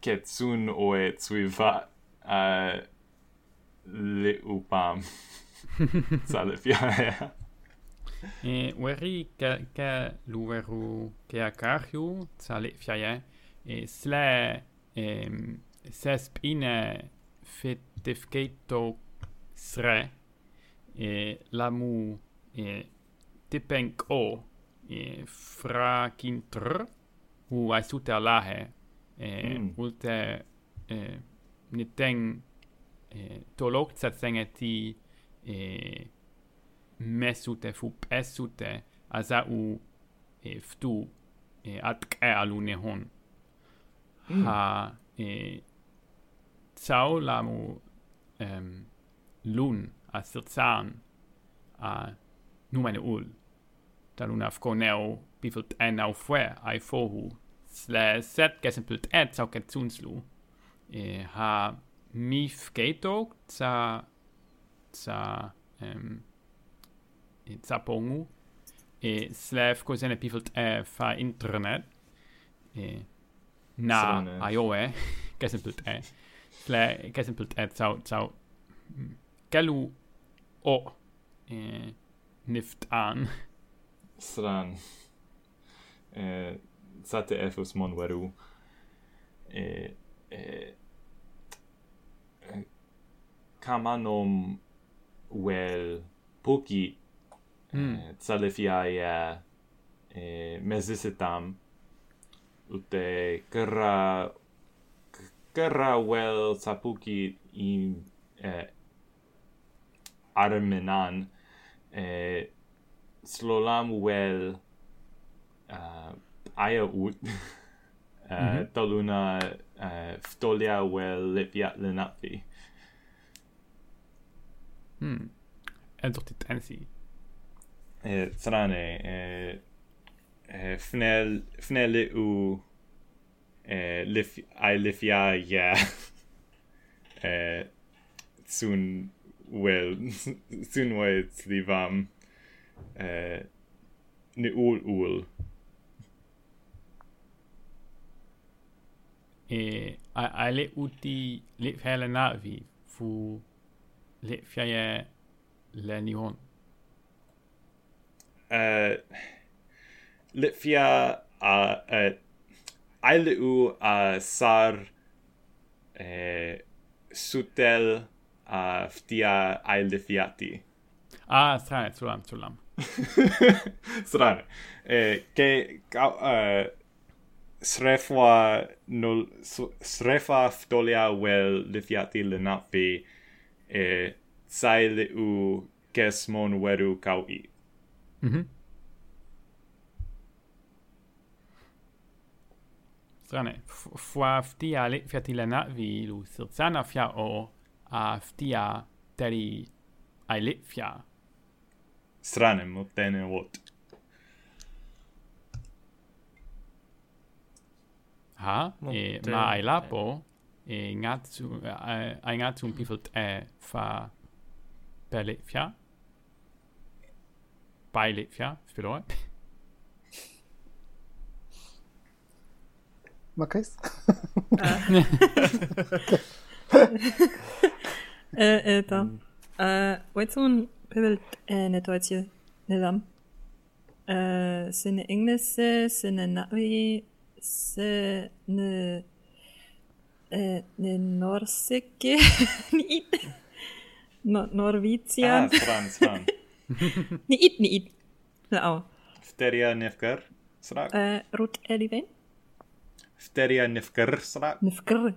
ketsun oe tsuiva uh, le upam. Salve fiare. e weri ka ka luveru ke akarhu sale fiare e sle em sesp ine fetifketo sre e lamu e tipenk o e frakintr u aisute alahe e mm. ulte e niten e tolok tsatsengeti e, mesute fu pesute azau e, ftu e, atke alu nehon mm. ha e, tsau lamu em, lun a sirtsan a numene ul. Luna afkoneo bifelt en au fue ai fohu sle set gesimpelt et sau ketsunslu e, ha mif geto tsa za um, za pongu e slef kosen e people e fa internet e na ioe kasen pult e sla kasen pult e za za galu o e nift an. Stran e za efus mon weru e e kamanom wel pochi mm. eh, tsalefiaia eh, eh mezisetam ute kara kara well sapuki in eh, armenan eh, slolam wel uh, eh, aia ut eh, uh, mm -hmm. taluna uh, ftolia wel lepiat lenapi Hmm. En toch dit ensi. eh, trane eh, eh, fnel fnel u eh, lif ai lifia ja eh, soon well soon way livam eh, ni ul ul E a a le uti le fele na vi fu le fiaie le nihon. uh, Litvia a uh, Ailu a Sar uh, Sutel a Ftia Ailifiati. Ah, strane, trulam, trulam. Strane. Eh, ke ka uh, Srefwa nul Srefa Ftolia wel Lifiati Lenafi e sail u kesmon weru kau i. Mhm. Mm Strane, fwa ftia le fia tilena vi lu sirzana fia o a ftia teri aile fia. Strane, mo tene wot. Ha, e ma ailapo lapo e ngatu eh, ai ngatu un pifot e fa per le fia. Bai le fia, spero. Marcus? E, e, da. E, Oetsun pebelt e ne Deutsche ne lam. E, se ne Englise, se ne Navi, se Eh, eh Norrseke... Niit. No, Norvitian. Ah, sran, sran. Niit, niit. Joo. Fteria nefkar. Srak. Eh, rut eliven. Fteria nefkar. Srak. Nefkar.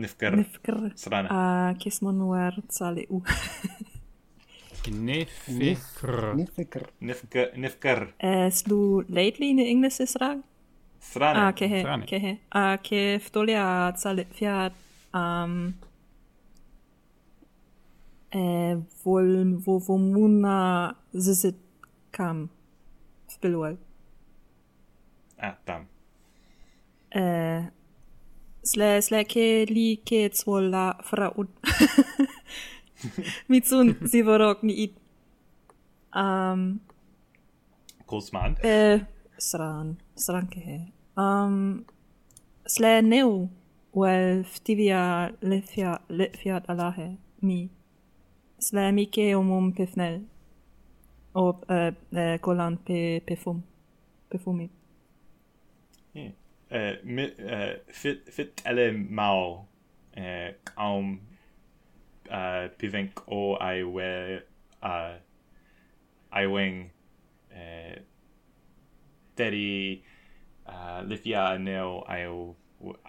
نفكر نفكر صرانا آه كيسمو نوار تصالي او نفكر نفكر نفكر نفكر سلو lately in English strane ah che he, che he. ah che ftolea zale fiat um vol волн во во муна зисит кам в белуал а там э ke сле ке ли ке цвола фраут мицун сиворок ни ит ам косман э sran, sran kehe. Um, sle neu, wel ftivia lefia, lefiat alahe, mi. Sle mi ke omum pefnel. O, eh, eh, golan pe, pefum. Pefumi. Yeah. Uh, mi, uh, fit, fit ele mau. Uh, kaum uh, pivenk o ai we uh, ai wing uh, teri uh, lithia neo io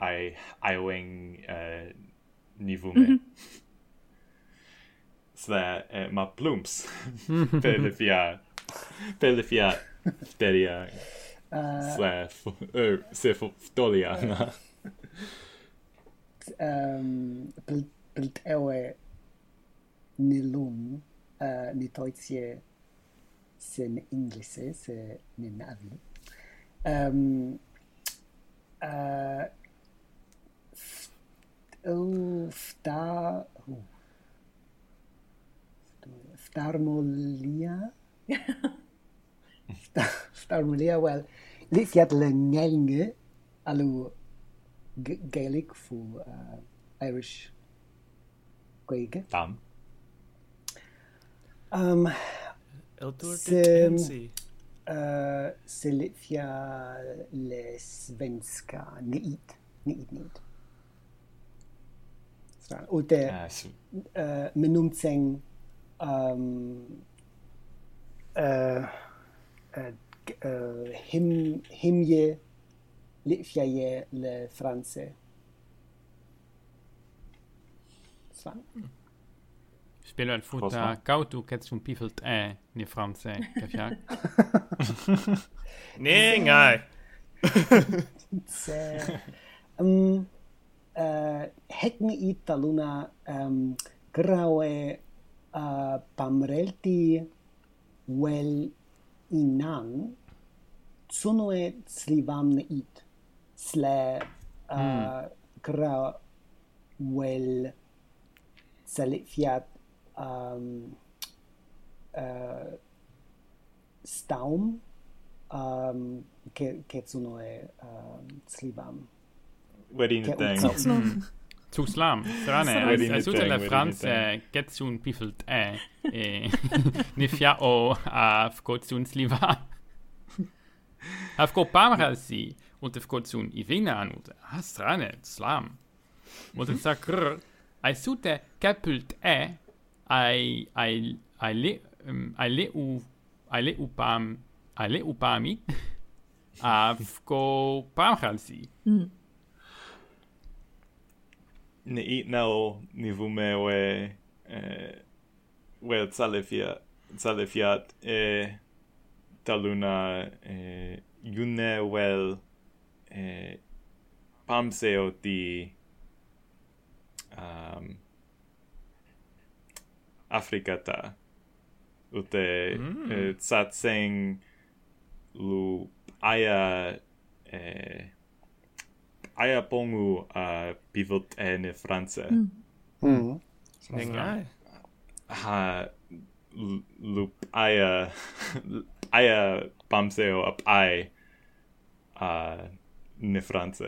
i ioing uh, nivume. Mm -hmm. Sådär, so eh, my plumps per lithia per lithia teria eh, uh, sådär, er, se ftolia eh, uh, um, bild ewe nilum uh, nitoitie sen inglise se ninavi Um, uh, f- oh, fta, oh. Ftarmolia? Fta- Ftarmolia, wel, li fiat le ngelnge alu Gaelic for uh, Irish Gaeilge. Tam. Um, Eldor Se- Eh, Selefia le svenska NID. NID, NID. Och ah, det, äh, eh, men någonting um, ehm, äh, eh, äh, hem, hemje lefjaje le franse. Svan. Mm. Futter, kautu ketsun pifilt e ni franse kafiak. Ningai. um, uh, Hecken italuna graue uh, pamrelti well inan sunue slivamne it sle äh, grau well gra salifiat ähm, äh, Staum um, ke Ketsunoi um, Slibam. Verine teng. Cu slam, strane, ai sute le franze Ketsun pifelt e, äh, e äh, nifia o oh, a fkotsun sliva. A fkot pamra si, und fkotsun ivina anut, a ah, strane, slam. Und sag sagt, ai sute kepelt e, äh, ai ai ai le um, ai le u ai le u pam ai le u pami avko pam khalsi mm. ne i nao nivume e we tsalefia tsalefia e taluna e yune wel e pam se o ti um Africata ute mm. eh, tsatsen lu aya eh, aya pongu a uh, pivot en France. Mm. Mm. Nengai. Ha lu aya aya pamseo ap ai a uh, ne France.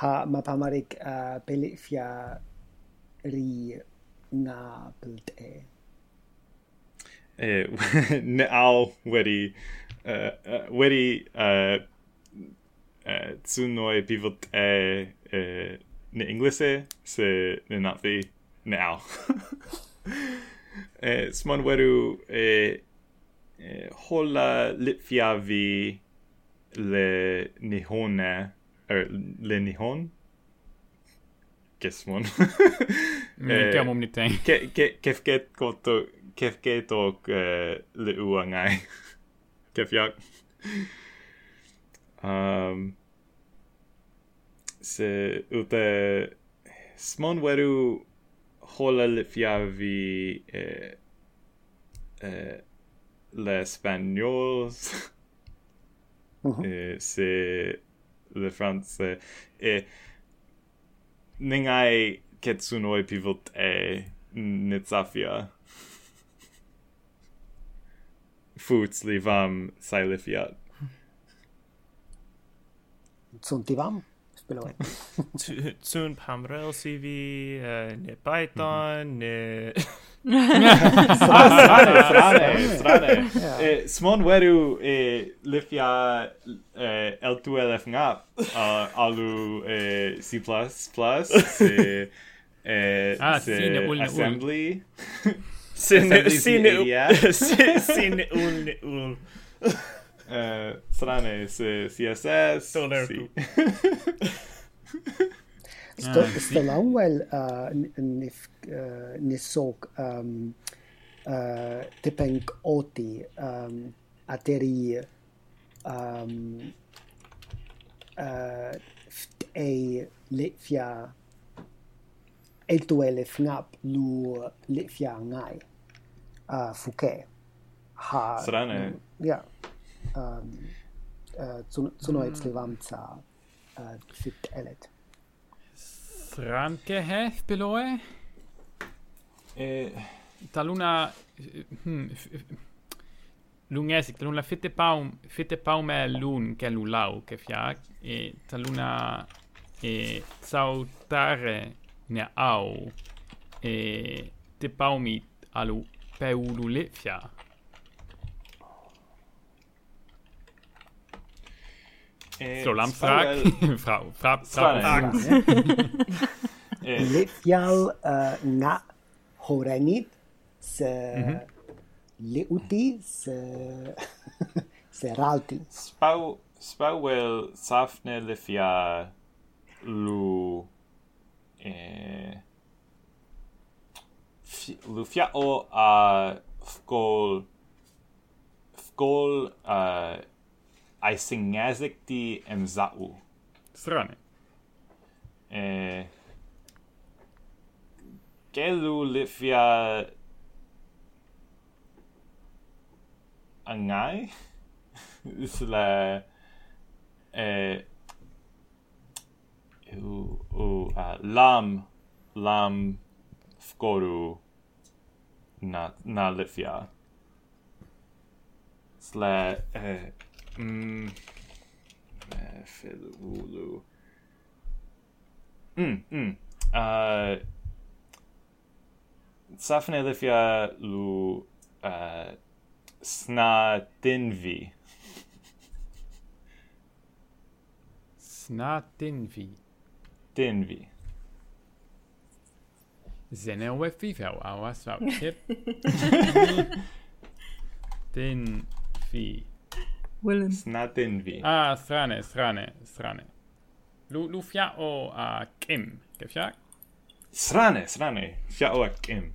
ha ma pamarik uh, pelifia ri Nabelt e. Eh, ne al wedi uh, eh, uh, eh, wedi uh, uh, tsunoi pivot e uh, ne inglese se ne naphi ne al e smon weru e, e hola litfiavi le nihone er le nihon? Gesmon Mettiamo eh, un item. Che, che, che fket kotto, che fketok eh, le uangai. che fiak. Um, se ute hola le fiavi eh, eh, le spagnols uh -huh. eh, se le france e eh, ningai Ketsunoi pivot A Nitsafia. Futs livam Silifiat. Tsuntivam? Speloi. Tsun pamrel CV eh, ne Python, ne... strane, strane, strane. Smon eh, weru eh, e, lifia L2LF ngap uh, alu e, C++, se eh, ah, sine un assembly. Sine sine sine un un eh strane se css si. Ah, tepeng oti um ateri um اتري a لئفيا e tu e le fnap lu le fia ngai a ah, fuke ha ah, strane. Ja. Eh, ähm zu zu noi zlevamca eh, fit elet. Stranke he beloe eh, e taluna hm lungesic taluna fitte paum fitte paum è lun che lulau che fiac e taluna e sautare ne au. E te paumi alu peululefia Solam frak, frau, frap, frap, Lefial uh, na horenit se mhm. leuti se se ralti. Spau, spau el safne lefia lu E, Lufia o a Fkol Fkol uh, e, I sing Yazik di Mzau. Strany. E, Gelu Lufia Angai? Isla u, u uh, lam lam fkoru na na lifia sle eh, mm, eh, filu ulu mm, mm, uh, Safne lifia lu uh, sna tinvi Snatinvi. Denvi. Zene we fifel au asfalt tip. Denvi. Willem. Snadenvi. Ah, strane, strane, strane. Lu, lu fia o kim. Ke fia? Strane, strane. Fia o a kim.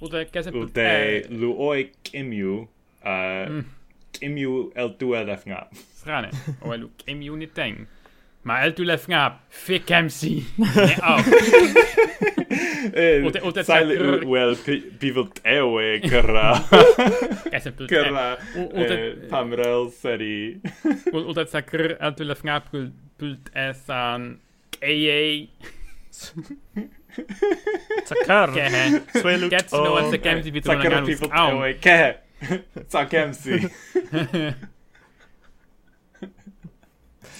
Ute, käse... Ute, luoi e kimiu. Uh, mm. imiú el dúil leh ngá. Frane ó elú imiúni tein. Má el tú leh ngá fi cemsí Well bífuil é churá Pamrel seí ú sa chur el tú leh ngá pult é an é. Tá car Suú ce nó an sa ceimtí ví ce. Tror Sakara na bivelt ganus. ewe ke.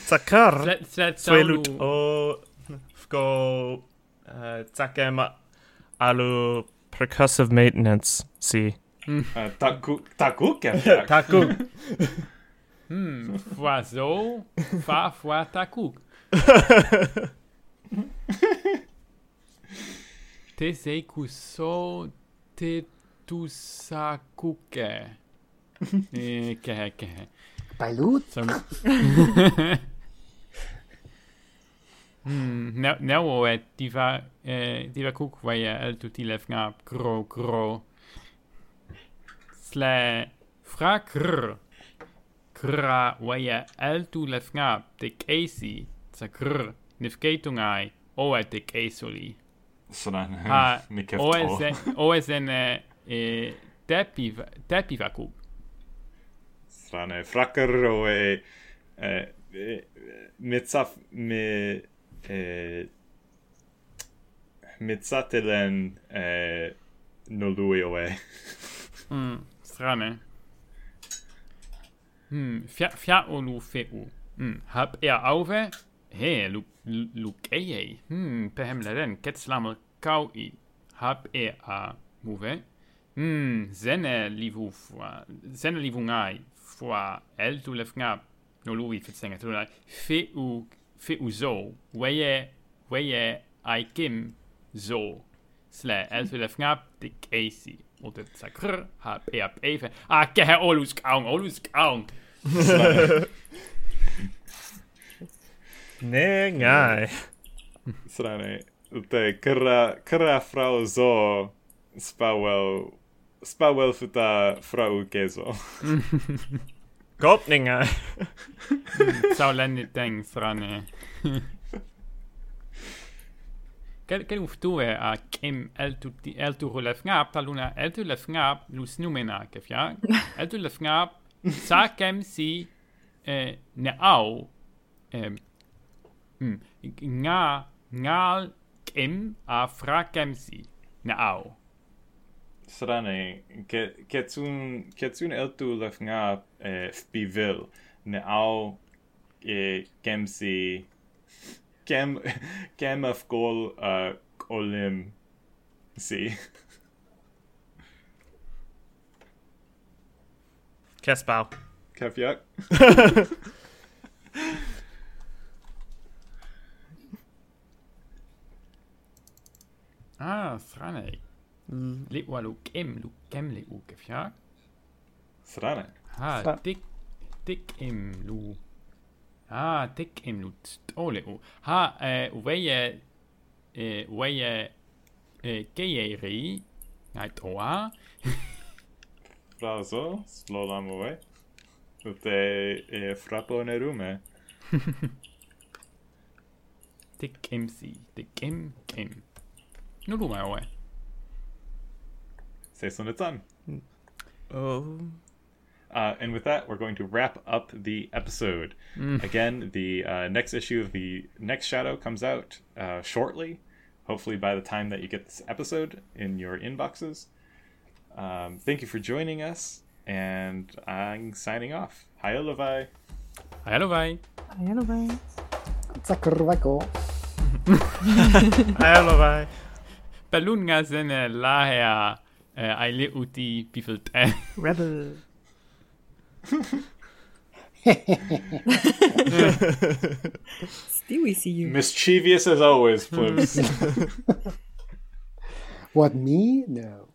Takar. Slet slet Svelut o fgo uh, takem alu percussive maintenance. Si. Uh, Taku taku kemsi. Taku. Hmm, fois zo, fa fois ta koek. te sei kuso te Tusakuke. Kehe, kehe. Balut? So, hmm, não, não eh, é tiva, é, eh, tiva kuk vai eh, el tuti lefnga ah, kro kro. Sle fra kr. Kra vai el tu lefnga ah, te keisi tsa kr. Nifkeitungai oe te keisoli. Sådan. Ha, OSN, OSN, e tepiv tepivakub strane frakaro e e, eh, mezza me e metsatelen e noluio e. Mm, strane. Hm fia fia olu feu. Hm hab er auve? He lu lu hm pehem leren ketslamer kau i. Hab er a move Mm, Zene livungai fois el tu lefnga no lui fitsenga tu lai fe u fe u zo weye weye aikim zo sle el tu lefnga de casey och det sa krr ha p a p f a ke ha olus kaung olus kaung ne nej. Srane, te krra krra frau zo spawel Spawelfet da Frau Geso. Gopninger. Sau lenni deng frane. Kel uf tue a kem eltu hulefngab taluna eltu lefngab lus numena kefja. Eltu lefngab sa kem si e, ne au mm, nga ngal kem a fra kem si ne au. Ketsun ketsun eltu lef nga eh, bivil. Ne au gemsi kem kem uh, olim See. Kespau. Kefyak. Ah, Thranei. Mm. lu لئ ولو كم لو كم لئو كيف ياك سرانة ها Ha تك ام لو ها تك ام لو تولئو ها ويا ويا كيري هايت اوا Frazo, slodam ovaj. Te je frapo ne rume. Tik MC, tik im M. Nu rume ovaj. Over. Say some it's on. Oh. Uh, and with that, we're going to wrap up the episode. Again, the uh, next issue of the next Shadow comes out uh, shortly. Hopefully, by the time that you get this episode in your inboxes. Um, thank you for joining us, and I'm signing off. Hi, Levi. Hallo, vai. Hello, bye. Zakrwako. Hello, bye. Balunga sene laher aile uti bifelt eh. Rebel. Still we see you. Mischievous as always, Plibs. What, me? No.